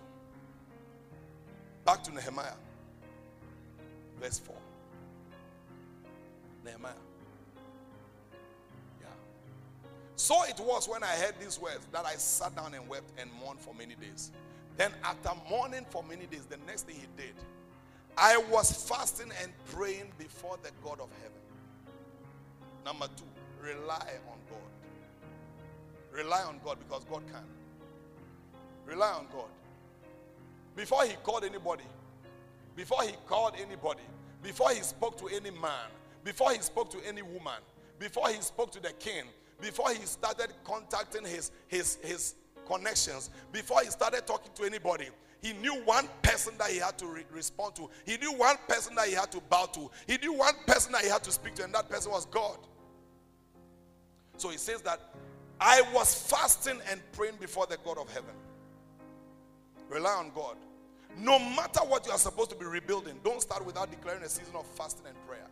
Back to Nehemiah. Verse 4. Nehemiah. Yeah. So it was when I heard these words that I sat down and wept and mourned for many days. Then, after mourning for many days, the next thing he did, I was fasting and praying before the God of heaven. Number two, rely on God. Rely on God because God can. Rely on God. Before he called anybody, before he called anybody, before he spoke to any man, before he spoke to any woman, before he spoke to the king, before he started contacting his his his connections, before he started talking to anybody, he knew one person that he had to re- respond to. He knew one person that he had to bow to. He knew one person that he had to speak to, and that person was God. So he says that I was fasting and praying before the God of heaven. Rely on God. No matter what you are supposed to be rebuilding, don't start without declaring a season of fasting and prayer.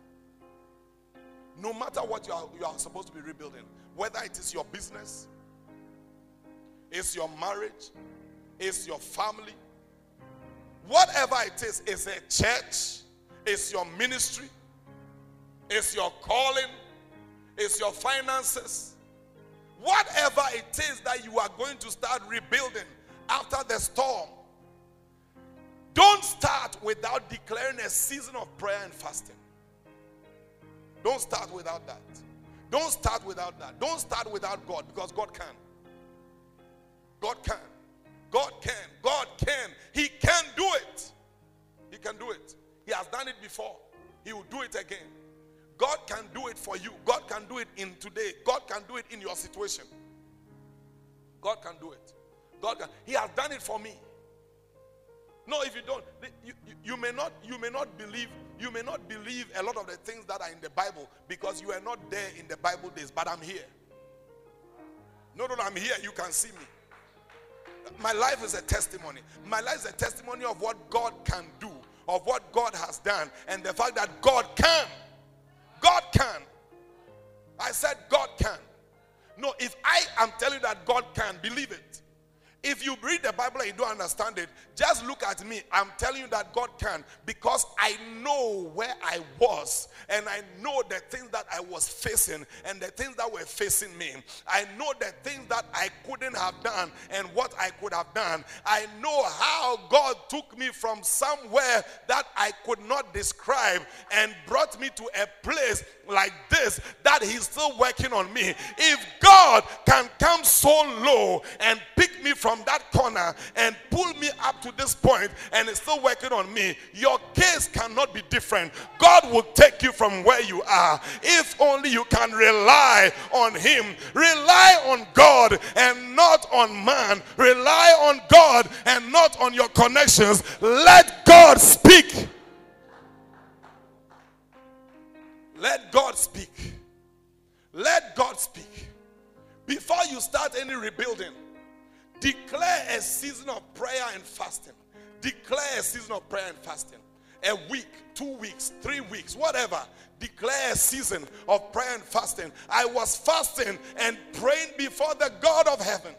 No matter what you are, you are supposed to be rebuilding, whether it is your business, it's your marriage, it's your family, whatever it is, it's a church, it's your ministry, it's your calling, it's your finances. Whatever it is that you are going to start rebuilding after the storm, don't start without declaring a season of prayer and fasting. Don't start without that. Don't start without that. Don't start without God because God can. God can. God can. God can. He can do it. He can do it. He has done it before. He will do it again. God can do it for you. God can do it in today. God can do it in your situation. God can do it. God can. He has done it for me. No, if you don't, you, you, may not you may not believe you may not believe a lot of the things that are in the Bible because you are not there in the Bible days, but I'm here. No, no, I'm here. You can see me. My life is a testimony. My life is a testimony of what God can do, of what God has done, and the fact that God can. God can. I said God can. No, if I am telling you that God can, believe it. If you read the Bible and you don't understand it, just look at me. I'm telling you that God can because I know where I was and I know the things that I was facing and the things that were facing me. I know the things that I couldn't have done and what I could have done. I know how God took me from somewhere that I could not describe and brought me to a place like this that He's still working on me. If God can come so low and pick me from that corner and pull me up to this point and is still working on me, your case cannot be different. God will take you from where you are if only you can rely on Him. Rely on God and not on man. Rely on God and not on your connections. Let God speak. Let God speak. Let God speak. Before you start any rebuilding, declare a season of prayer and fasting. Declare a season of prayer and fasting. A week, two weeks, three weeks, whatever. Declare a season of prayer and fasting. I was fasting and praying before the God of heaven.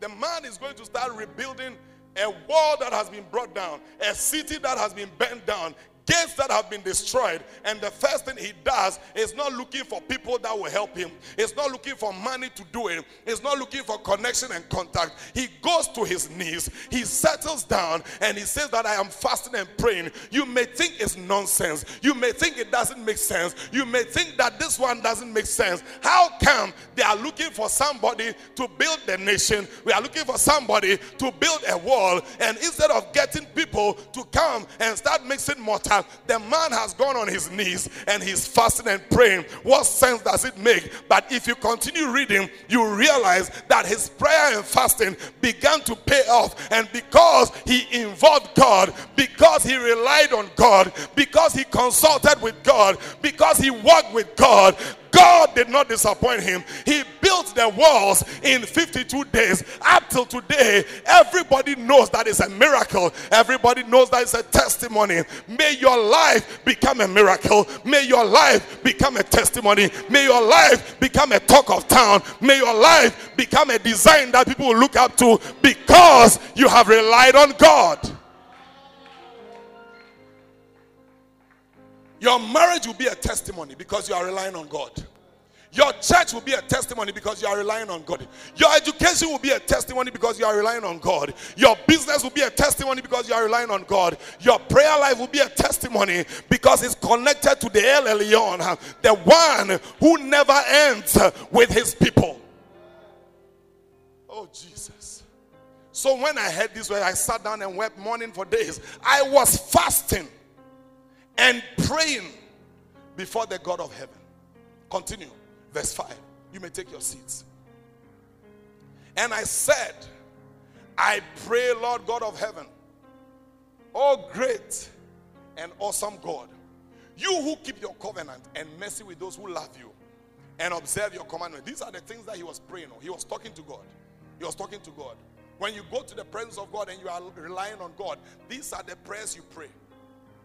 The man is going to start rebuilding a wall that has been brought down, a city that has been bent down, gates that have been destroyed. And the first thing he does is not looking for people that will help him, he's not looking for money to do it, he's not looking for connection and contact. He goes to his knees, he settles down, and he says that I am fasting and praying. You may think it's nonsense, you may think it doesn't make sense, you may think that this one doesn't make sense. How come they are looking for somebody to build the nation? We are looking for somebody to build a wall, and instead of getting people to come and start mixing mortar, the man has gone on his knees and he's fasting and praying. What sense does it make? But if you continue reading, you realize that his prayer and fasting began to pay off. And because he involved God, because he relied on God, because he consulted with God, because he walked with God, God did not disappoint him. He built the walls in 52 days. Up till today, everybody knows that it's a miracle. Everybody knows that it's a testimony. May your life become a miracle. May your life become a testimony. May your life become a talk of town. May your life become a design that people will look up to because you have relied on God. Your marriage will be a testimony because you are relying on God. Your church will be a testimony because you are relying on God. Your education will be a testimony because you are relying on God. Your business will be a testimony because you are relying on God. Your prayer life will be a testimony because it's connected to the El Elyon, the one who never ends with his people. Oh, Jesus. So when I heard this, where I sat down and wept mourning for days, I was fasting and praying before the God of heaven. Continue. Verse 5. You may take your seats. And I said, I pray, Lord God of heaven, oh great and awesome God, you who keep your covenant and mercy with those who love you and observe your commandment. These are the things that he was praying on. He was talking to God. He was talking to God. When you go to the presence of God and you are relying on God, these are the prayers you pray.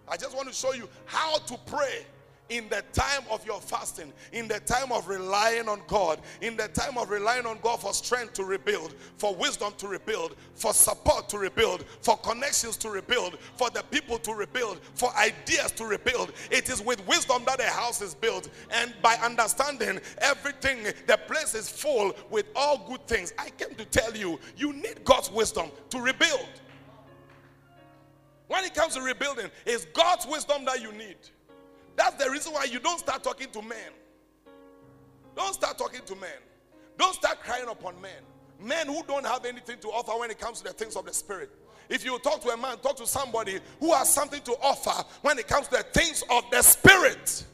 I just want to show you how to pray in the time of your fasting, in the time of relying on God, in the time of relying on God for strength to rebuild, for wisdom to rebuild, for support to rebuild, for connections to rebuild, for the people to rebuild, for ideas to rebuild. It is with wisdom that a house is built, and by understanding everything, the place is full with all good things. I came to tell you, you need God's wisdom to rebuild. When it comes to rebuilding, it's God's wisdom that you need. That's the reason why you don't start talking to men. Don't start talking to men. Don't start crying upon men. Men who don't have anything to offer when it comes to the things of the spirit. If you talk to a man, talk to somebody who has something to offer when it comes to the things of the spirit.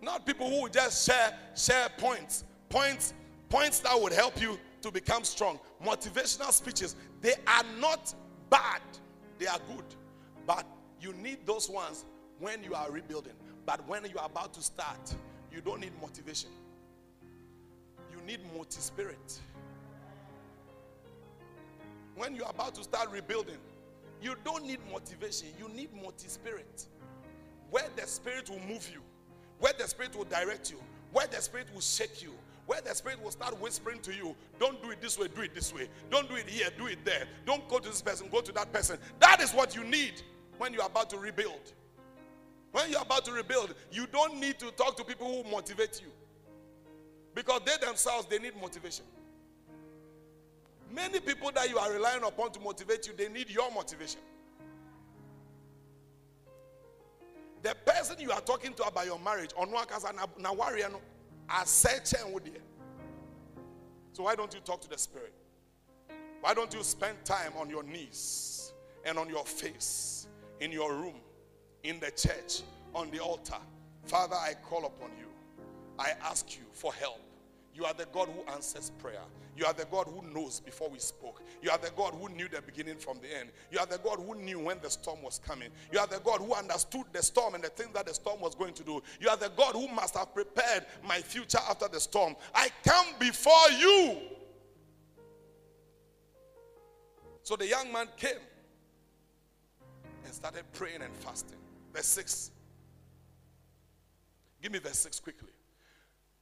Not people who just share share points, points, points that would help you to become strong. Motivational speeches, they are not bad, they are good. But you need those ones when you are rebuilding. But when you are about to start, you don't need motivation. You need multi spirit. When you are about to start rebuilding, you don't need motivation, you need multi spirit. Where the spirit will move you, where the spirit will direct you, where the spirit will shake you, where the Spirit will start whispering to you, don't do it this way, do it this way. Don't do it here, do it there. Don't go to this person, go to that person. That is what you need when you're about to rebuild. When you're about to rebuild, you don't need to talk to people who motivate you. Because they themselves, they need motivation. Many people that you are relying upon to motivate you, they need your motivation. The person you are talking to about your marriage, on na warrior no so why don't you talk to the Spirit? Why don't you spend time on your knees and on your face in your room, in the church, on the altar? Father, I call upon you. I ask you for help. You are the God who answers prayer. You are the God who knows before we spoke. You are the God who knew the beginning from the end. You are the God who knew when the storm was coming. You are the God who understood the storm and the things that the storm was going to do. You are the God who must have prepared my future after the storm. I come before you. So the young man came and started praying and fasting. Verse 6. Give me verse 6 quickly.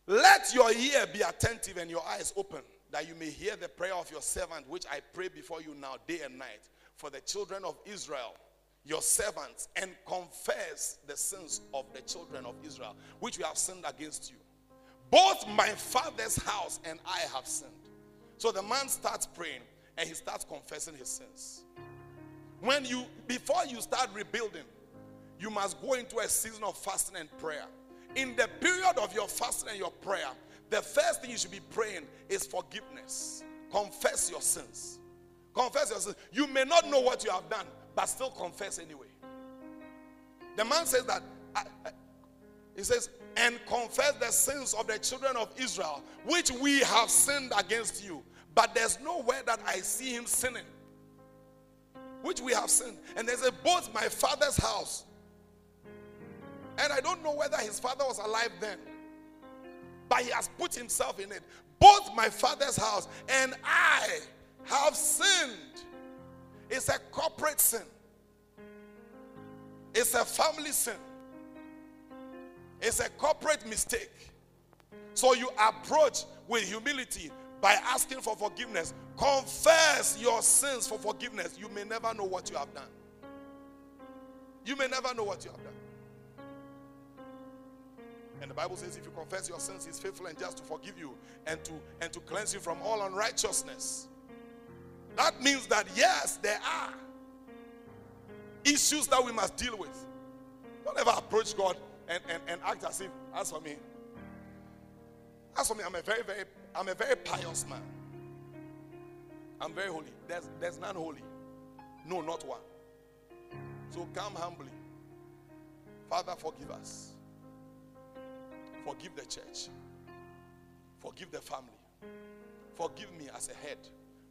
Let your ear be attentive and your eyes open that you may hear the prayer of your servant, which I pray before you now, day and night, for the children of Israel, your servants, and confess the sins of the children of Israel, which we have sinned against you. Both my father's house and I have sinned. So the man starts praying and he starts confessing his sins. When you, before you start rebuilding, you must go into a season of fasting and prayer. In the period of your fasting and your prayer, the first thing you should be praying is forgiveness. Confess your sins. Confess your sins. You may not know what you have done, but still confess anyway. The man says that, he says, and confess the sins of the children of Israel, which we have sinned against you. But there's nowhere that I see him sinning, which we have sinned. And there's a both my father's house. And I don't know whether his father was alive then, but he has put himself in it. Both my father's house and I have sinned. It's a corporate sin, it's a family sin. It's a corporate mistake. So you approach with humility by asking for forgiveness. Confess your sins for forgiveness. You may never know what you have done. You may never know what you have done. And the Bible says if you confess your sins, he's faithful and just to forgive you and to and to cleanse you from all unrighteousness. That means that yes, there are issues that we must deal with. Don't ever approach God and, and, and act as if, as for me, as for me, I'm a very, very, I'm a very pious man. I'm very holy. There's, there's none holy. No, not one. So come humbly. Father, forgive us. Forgive the church. Forgive the family. Forgive me as a head.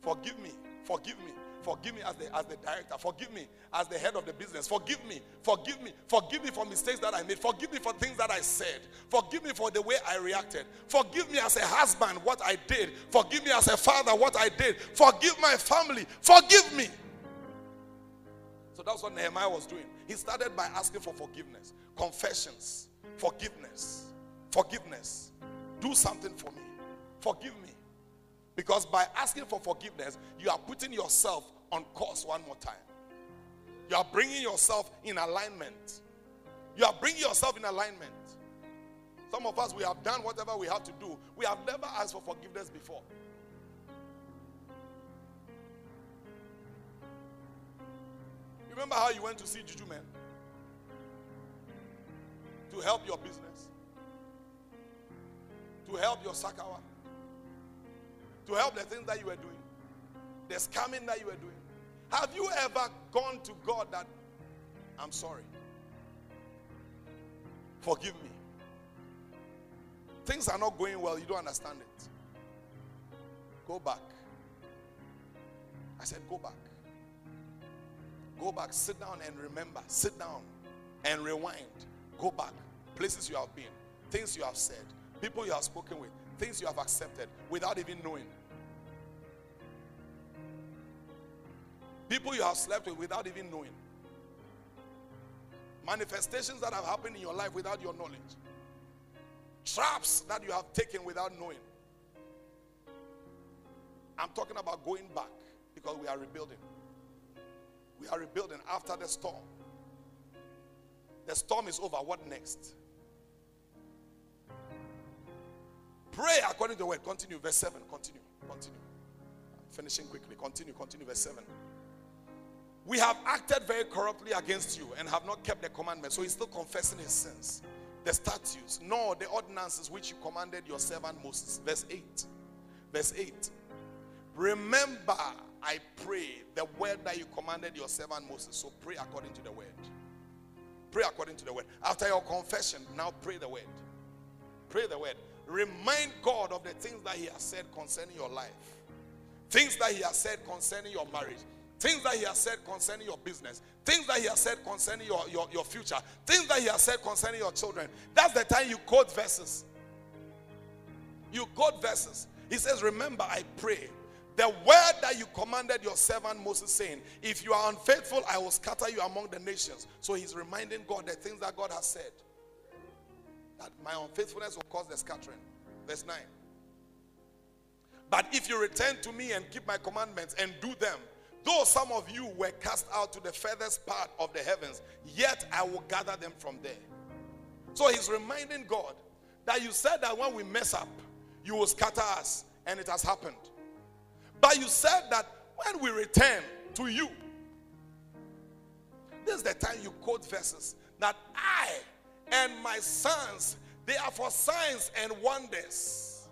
Forgive me. Forgive me. Forgive me as the, as the director. Forgive me as the head of the business. Forgive me. Forgive me. Forgive me for mistakes that I made. Forgive me for things that I said. Forgive me for the way I reacted. Forgive me as a husband what I did. Forgive me as a father what I did. Forgive my family. Forgive me. So that's what Nehemiah was doing. He started by asking for forgiveness, confessions, forgiveness, forgiveness. Do something for me. Forgive me. Because by asking for forgiveness, you are putting yourself on course one more time. You are bringing yourself in alignment. You are bringing yourself in alignment. Some of us, we have done whatever we have to do. We have never asked for forgiveness before. Remember how you went to see Juju Man? To help your business, to help your Sakawa to help the things that you were doing, the scamming that you were doing. Have you ever gone to God that I'm sorry? Forgive me. Things are not going well, you don't understand it. Go back. I said, Go back. Go back, sit down and remember. Sit down and rewind. Go back. Places you have been, things you have said, people you have spoken with, things you have accepted without even knowing. People you have slept with without even knowing. Manifestations that have happened in your life without your knowledge. Traps that you have taken without knowing. I'm talking about going back because we are rebuilding. We are rebuilding after the storm. The storm is over. What next? Pray according to the word. Continue. Verse 7. Continue. Continue. Finishing quickly. Continue. Continue. Verse 7. We have acted very corruptly against you and have not kept the commandments. So he's still confessing his sins. The statutes, nor the ordinances which you commanded your servant Moses. Verse 8. Verse 8. Remember, I pray, the word that you commanded your servant Moses. So pray according to the word. Pray according to the word. After your confession, now pray the word. Pray the word. Remind God of the things that He has said concerning your life, things that He has said concerning your marriage, things that He has said concerning your business, things that He has said concerning your, your, your future, things that He has said concerning your children. That's the time you quote verses. You quote verses. He says, Remember, I pray. The word that you commanded your servant Moses, saying, If you are unfaithful, I will scatter you among the nations. So he's reminding God the things that God has said that my unfaithfulness will cause the scattering. Verse 9. But if you return to me and keep my commandments and do them, though some of you were cast out to the furthest part of the heavens, yet I will gather them from there. So he's reminding God that you said that when we mess up, you will scatter us, and it has happened. But you said that when we return to you, this is the time you quote verses that I and my sons, they are for signs and wonders.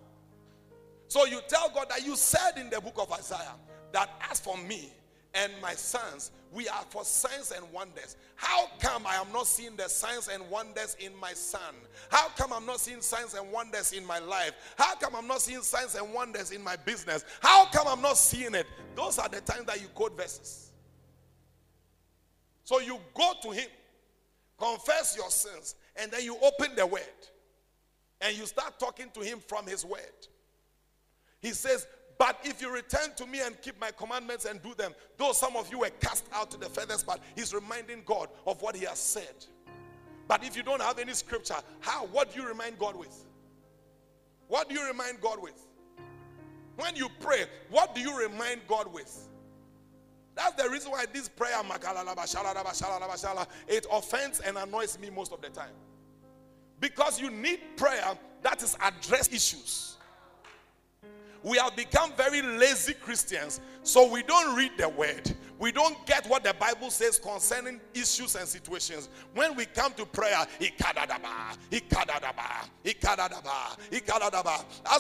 So you tell God that you said in the book of Isaiah that as for me and my sons, we are for signs and wonders. How come I am not seeing the signs and wonders in my son? How come I'm not seeing signs and wonders in my life? How come I'm not seeing signs and wonders in my business? How come I'm not seeing it? Those are the times that you quote verses. So you go to him, confess your sins, and then you open the word and you start talking to him from his word. He says, But if you return to me and keep my commandments and do them, though some of you were cast out to the furthest part, he's reminding God of what he has said. But if you don't have any scripture, how? What do you remind God with? What do you remind God with? When you pray, what do you remind God with? That's the reason why this prayer, it offends and annoys me most of the time. Because you need prayer that is address issues. We have become very lazy Christians, so we don't read the word. We don't get what the Bible says concerning issues and situations. When we come to prayer, as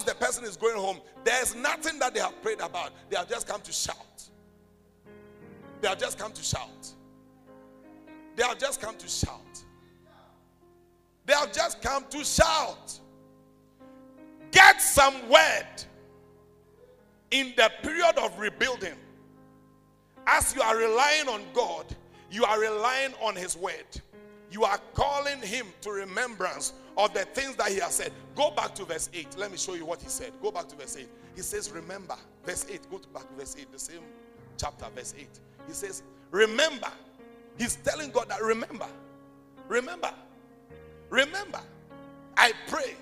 the person is going home, there's nothing that they have prayed about. They have just come to shout. They have just come to shout. They have just come to shout. They have just come to shout. Get some word in the period of rebuilding. As you are relying on God, you are relying on His word. You are calling Him to remembrance of the things that He has said. Go back to verse 8. Let me show you what He said. Go back to verse 8. He says, Remember. Verse 8. Go back to verse 8. The same chapter, verse 8. He says, Remember. He's telling God that remember. Remember. Remember. I pray.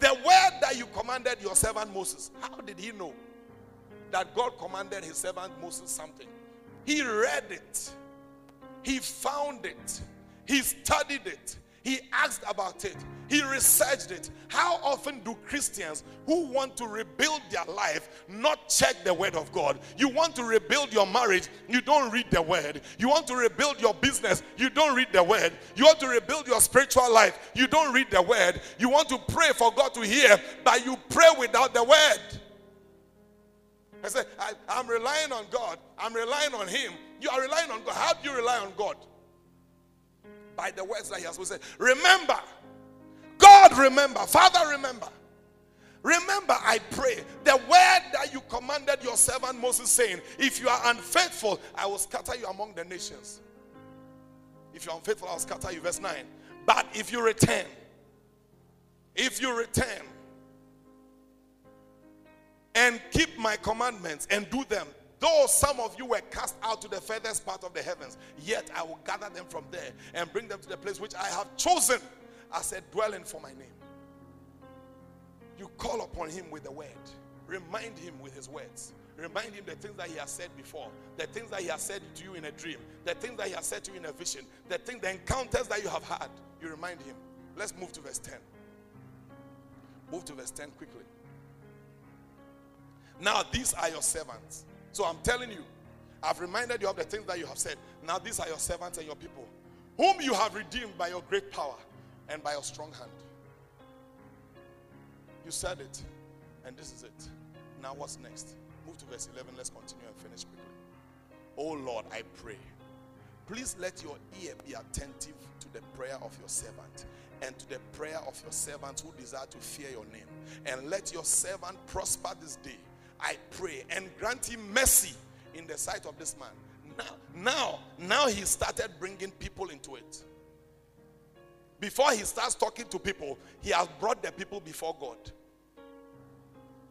The word that you commanded your servant Moses, how did he know that God commanded his servant Moses something? He read it, he found it, he studied it, he asked about it. He researched it. How often do Christians who want to rebuild their life not check the word of God? You want to rebuild your marriage, you don't read the word. You want to rebuild your business, you don't read the word. You want to rebuild your spiritual life, you don't read the word. You want to pray for God to hear, but you pray without the word. I said, I, am relying on God. I'm relying on Him. You are relying on God. How do you rely on God? by the words that he has said. Remember, God, remember, Father, remember. Remember, I pray, the word that you commanded your servant Moses, saying, If you are unfaithful, I will scatter you among the nations. If you're unfaithful, I'll scatter you. Verse 9. But if you return, if you return and keep my commandments and do them, Though some of you were cast out to the furthest part of the heavens, yet I will gather them from there and bring them to the place which I have chosen as a dwelling for my name. You call upon him with the word, remind him with his words. Remind him the things that he has said before, the things that he has said to you in a dream, the things that he has said to you in a vision, the things, the encounters that you have had. You remind him. Let's move to verse 10. Move to verse 10 quickly. Now, these are your servants so I'm telling you, I've reminded you of the things that you have said. Now these are your servants and your people, whom you have redeemed by your great power and by your strong hand. You said it, and this is it. Now what's next? Move to verse 11. Let's continue and finish quickly. Oh Lord, I pray. Please let your ear be attentive to the prayer of your servant and to the prayer of your servants who desire to fear your name. And let your servant prosper this day I pray and grant him mercy in the sight of this man. Now, now, now he started bringing people into it. Before he starts talking to people, he has brought the people before God.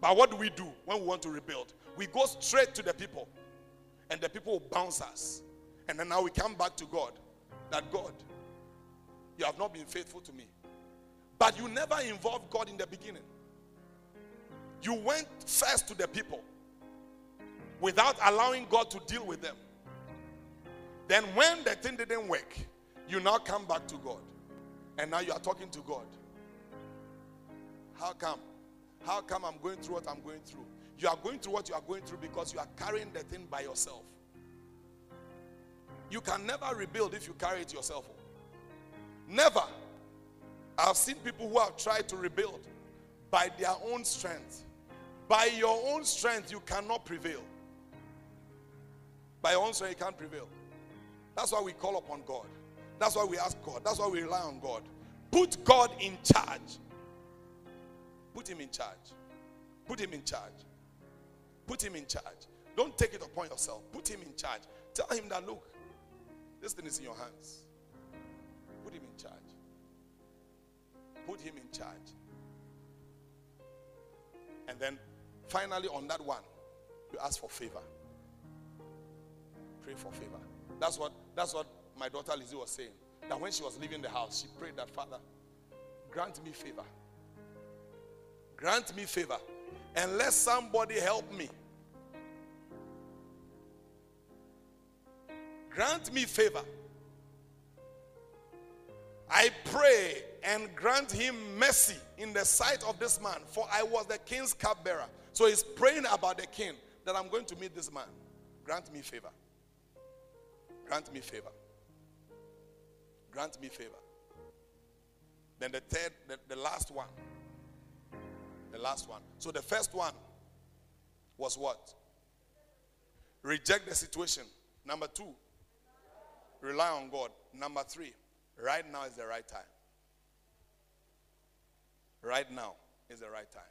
But what do we do when we want to rebuild? We go straight to the people, and the people bounce us. And then now we come back to God. That God, you have not been faithful to me. But you never involved God in the beginning. You went first to the people without allowing God to deal with them. Then, when the thing didn't work, you now come back to God. And now you are talking to God. How come? How come I'm going through what I'm going through? You are going through what you are going through because you are carrying the thing by yourself. You can never rebuild if you carry it yourself. Never. I've seen people who have tried to rebuild by their own strength. By your own strength, you cannot prevail. By your own strength, you can't prevail. That's why we call upon God. That's why we ask God. That's why we rely on God. Put God in charge. Put Him in charge. Put Him in charge. Put Him in charge. Don't take it upon yourself. Put Him in charge. Tell Him that, look, this thing is in your hands. Put Him in charge. Put Him in charge. And then finally, on that one, you ask for favor. Pray for favor. That's what that's what my daughter Lizzie was saying. That when she was leaving the house, she prayed that Father, grant me favor. Grant me favor. And let somebody help me. Grant me favor. I pray and grant him mercy in the sight of this man, for I was the king's cupbearer. So he's praying about the king that I'm going to meet this man. Grant me favor. Grant me favor. Grant me favor. Then the third, the, the last one. The last one. So the first one was what? Reject the situation. Number two, rely on God. Number three, right now is the right time. Right now is the right time.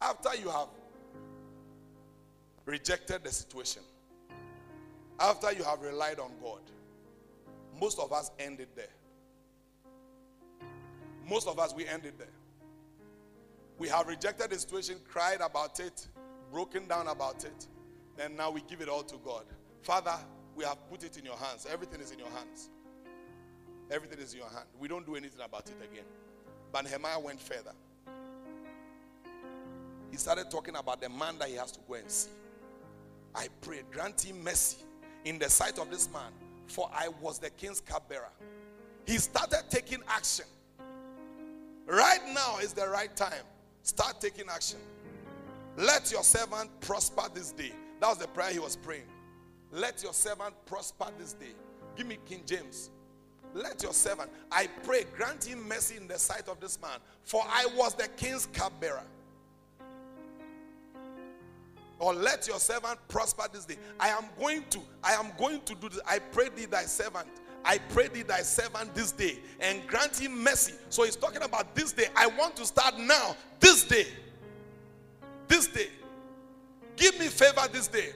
After you have rejected the situation, after you have relied on God, most of us ended there. Most of us, we ended there. We have rejected the situation, cried about it, broken down about it. Then now we give it all to God. Father, we have put it in your hands. Everything is in your hands. Everything is in your hand. We don't do anything about it again. But Nehemiah went further. He started talking about the man that he has to go and see. I pray, grant him mercy in the sight of this man, for I was the king's cupbearer. He started taking action. Right now is the right time. Start taking action. Let your servant prosper this day. That was the prayer he was praying. Let your servant prosper this day. Give me King James. Let your servant, I pray, grant him mercy in the sight of this man, for I was the king's cupbearer or let your servant prosper this day. I am going to, I am going to do this. I pray thee thy servant. I pray thee thy servant this day and grant him mercy. So he's talking about this day. I want to start now, this day. This day. Give me favor this day.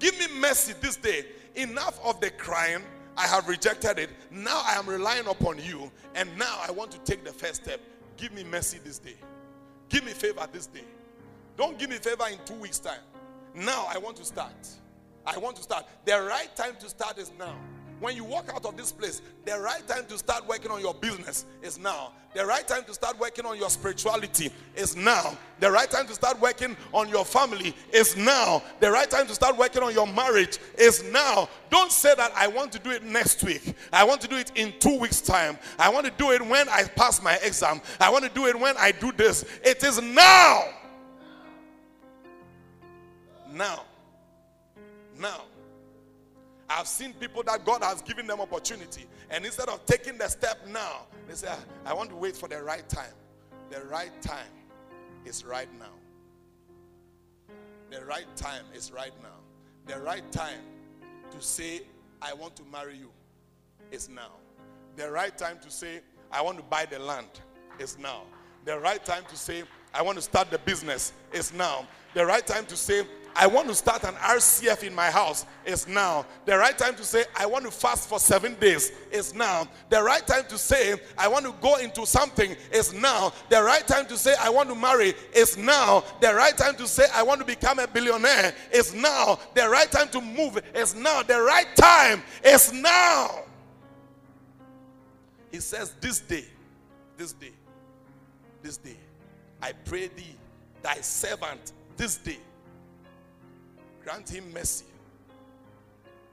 Give me mercy this day. Enough of the crying. I have rejected it. Now I am relying upon you. And now I want to take the first step. Give me mercy this day. Give me favor this day. Don't give me favor in two weeks' time. Now I want to start. I want to start. The right time to start is now. When you walk out of this place, the right time to start working on your business is now. The right time to start working on your spirituality is now. The right time to start working on your family is now. The right time to start working on your marriage is now. Don't say that I want to do it next week. I want to do it in two weeks' time. I want to do it when I pass my exam. I want to do it when I do this. It is now. Now. Now. I've seen people that God has given them opportunity. And instead of taking the step now, they say, ah, I want to wait for the right time. The right time is right now. The right time is right now. The right time to say, I want to marry you is now. The right time to say, I want to buy the land is now. The right time to say, I want to start the business is now. The right time to say, I want to start an RCF in my house is now. The right time to say, I want to fast for seven days is now. The right time to say, I want to go into something is now. The right time to say, I want to marry is now. The right time to say, I want to become a billionaire is now. The right time to move is now. The right time is now. He says, This day, this day, this day, I pray thee thy servant this day. Grant him mercy.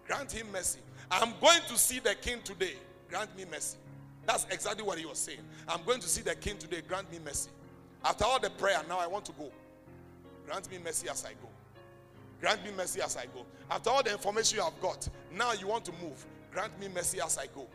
Grant him mercy. I'm going to see the king today. Grant me mercy. That's exactly what he was saying. I'm going to see the king today. Grant me mercy. After all the prayer, now I want to go. Grant me mercy as I go. Grant me mercy as I go. After all the information you have got, now you want to move. Grant me mercy as I go.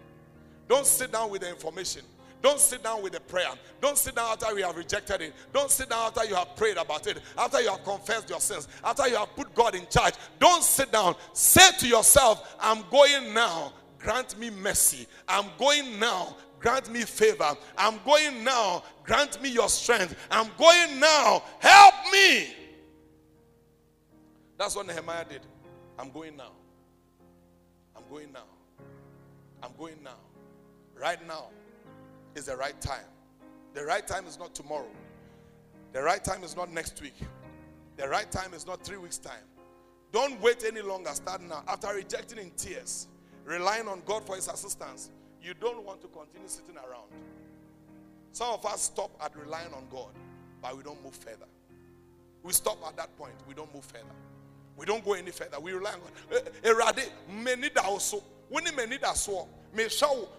Don't sit down with the information. Don't sit down with the prayer. Don't sit down after you have rejected it. Don't sit down after you have prayed about it. After you have confessed your sins. After you have put God in charge. Don't sit down. Say to yourself, I'm going now. Grant me mercy. I'm going now. Grant me favor. I'm going now. Grant me your strength. I'm going now. Help me. That's what Nehemiah did. I'm going now. I'm going now. I'm going now. Right now is the right time. The right time is not tomorrow. The right time is not next week. The right time is not three weeks' time. Don't wait any longer. Start now. After rejecting in tears, relying on God for His assistance, you don't want to continue sitting around. Some of us stop at relying on God, but we don't move further. We stop at that point. We don't move further. We don't go any further. We rely on God. Eh, eh, Many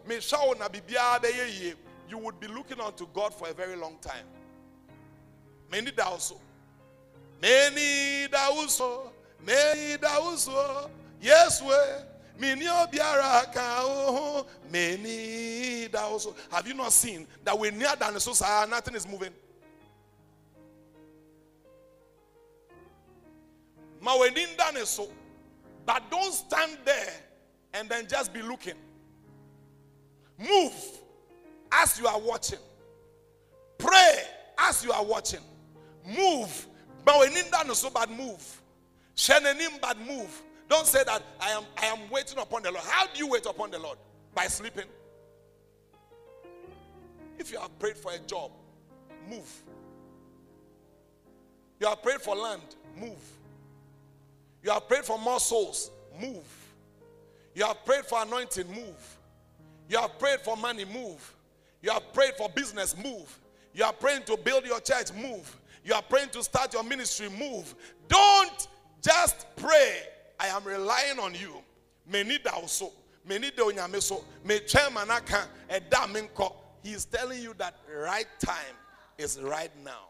many you would be looking unto God for a very long time. Many also. Oh. Many da also. Oh. Many da also. Oh. Yes, we. Many many also. Have you not seen that we're near than so nothing is moving? But don't stand there and then just be looking. Move as you are watching. Pray as you are watching. Move. But so bad move. Shenenim bad move. Don't say that I am I am waiting upon the Lord. How do you wait upon the Lord? By sleeping. If you have prayed for a job, move. You have prayed for land, move. You have prayed for more souls. Move. You have prayed for anointing. Move. You have prayed for money. Move. You have prayed for business. Move. You are praying to build your church. Move. You are praying to start your ministry. Move. Don't just pray. I am relying on you. Many also. Many so. He is telling you that right time is right now.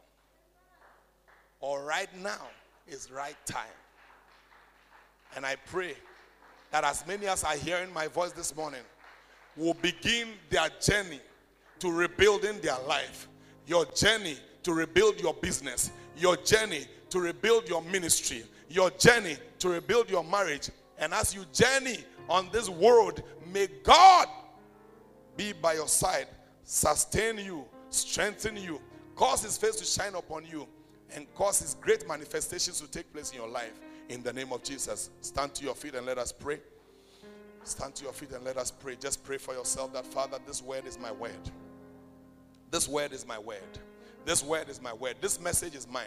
Or right now is right time. And I pray that as many as are hearing my voice this morning will begin their journey to rebuilding their life, your journey to rebuild your business, your journey to rebuild your ministry, your journey to rebuild your marriage. And as you journey on this world, may God be by your side, sustain you, strengthen you, cause his face to shine upon you, and cause his great manifestations to take place in your life in the name of Jesus. Stand to your feet and let us pray. Stand to your feet and let us pray. Just pray for yourself that, Father, this word is my word. This word is my word. This word is my word. This message is mine.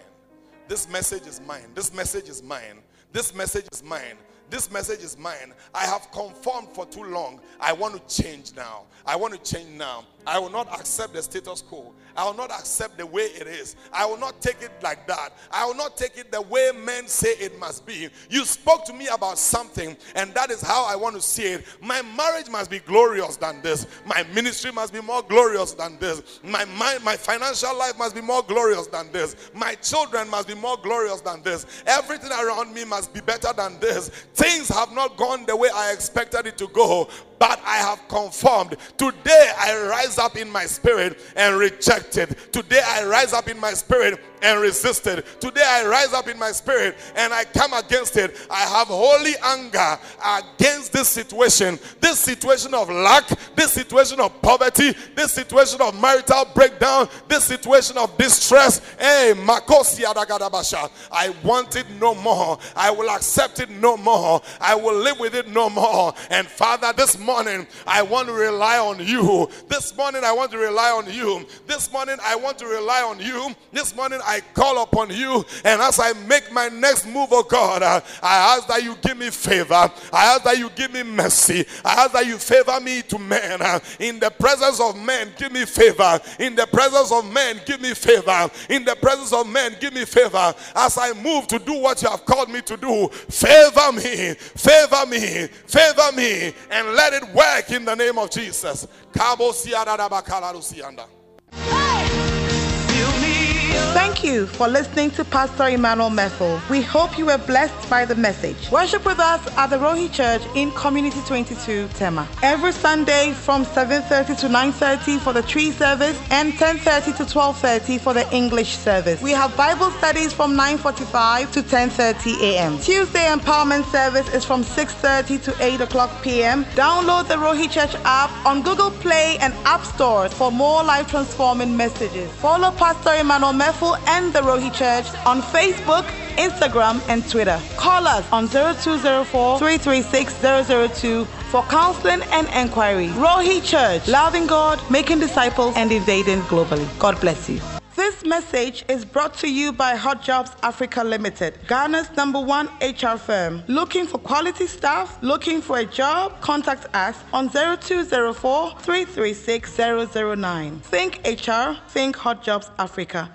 This message is mine. This message is mine. This message is mine. This message is mine. I have conformed for too long. I want to change now. I want to change now. I will not accept the status quo. I will not accept the way it is. I will not take it like that. I will not take it the way men say it must be. You spoke to me about something, and that is how I want to see it. My marriage must be glorious than this. My ministry must be more glorious than this. My, my, my financial life must be more glorious than this. My children must be more glorious than this. Everything around me must be better than this. Things have not gone the way I expected it to go, but I have conformed. Today I rise up in my spirit and reject it. Today I rise up in my spirit and resist it. Today I rise up in my spirit and I come against it. I have holy anger against this situation, this situation of lack, this situation of poverty, this situation of marital breakdown, this situation of distress. Hey, I want it no more. I will accept it no more. I will live with it no more. And Father, this morning I want to rely on you. This morning I want to rely on you. This morning I want to rely on you. This morning I call upon you, and as I make my next move, oh God, uh, I ask that you give me favor. I ask that you give me mercy. I ask that you favor me to men. uh, In the presence of men, give me favor. In the presence of men, give me favor. In the presence of men, give me favor. As I move to do what you have called me to do, favor me, favor me, favor me, and let it work in the name of Jesus. Kabo siada da. Thank you for listening to Pastor Emmanuel Methel. We hope you were blessed by the message. Worship with us at the Rohi Church in Community 22, Tema. Every Sunday from 7.30 to 9.30 for the Twi service and 10.30 to 12.30 for the English service. We have Bible studies from 9.45 to 10.30 a.m. Tuesday empowerment service is from 6.30 to 8 o'clock p.m. Download the Rohi Church app on Google Play and App Store for more life transforming messages. Follow Pastor Emmanuel Methel and the Rohi Church on Facebook, Instagram, and Twitter. Call us on 0204 336 002 for counseling and enquiry. Rohi Church, loving God, making disciples, and invading globally. God bless you. This message is brought to you by Hot Jobs Africa Limited, Ghana's number one HR firm. Looking for quality staff? Looking for a job? Contact us on 0204 336 009. Think HR, think Hot Jobs Africa.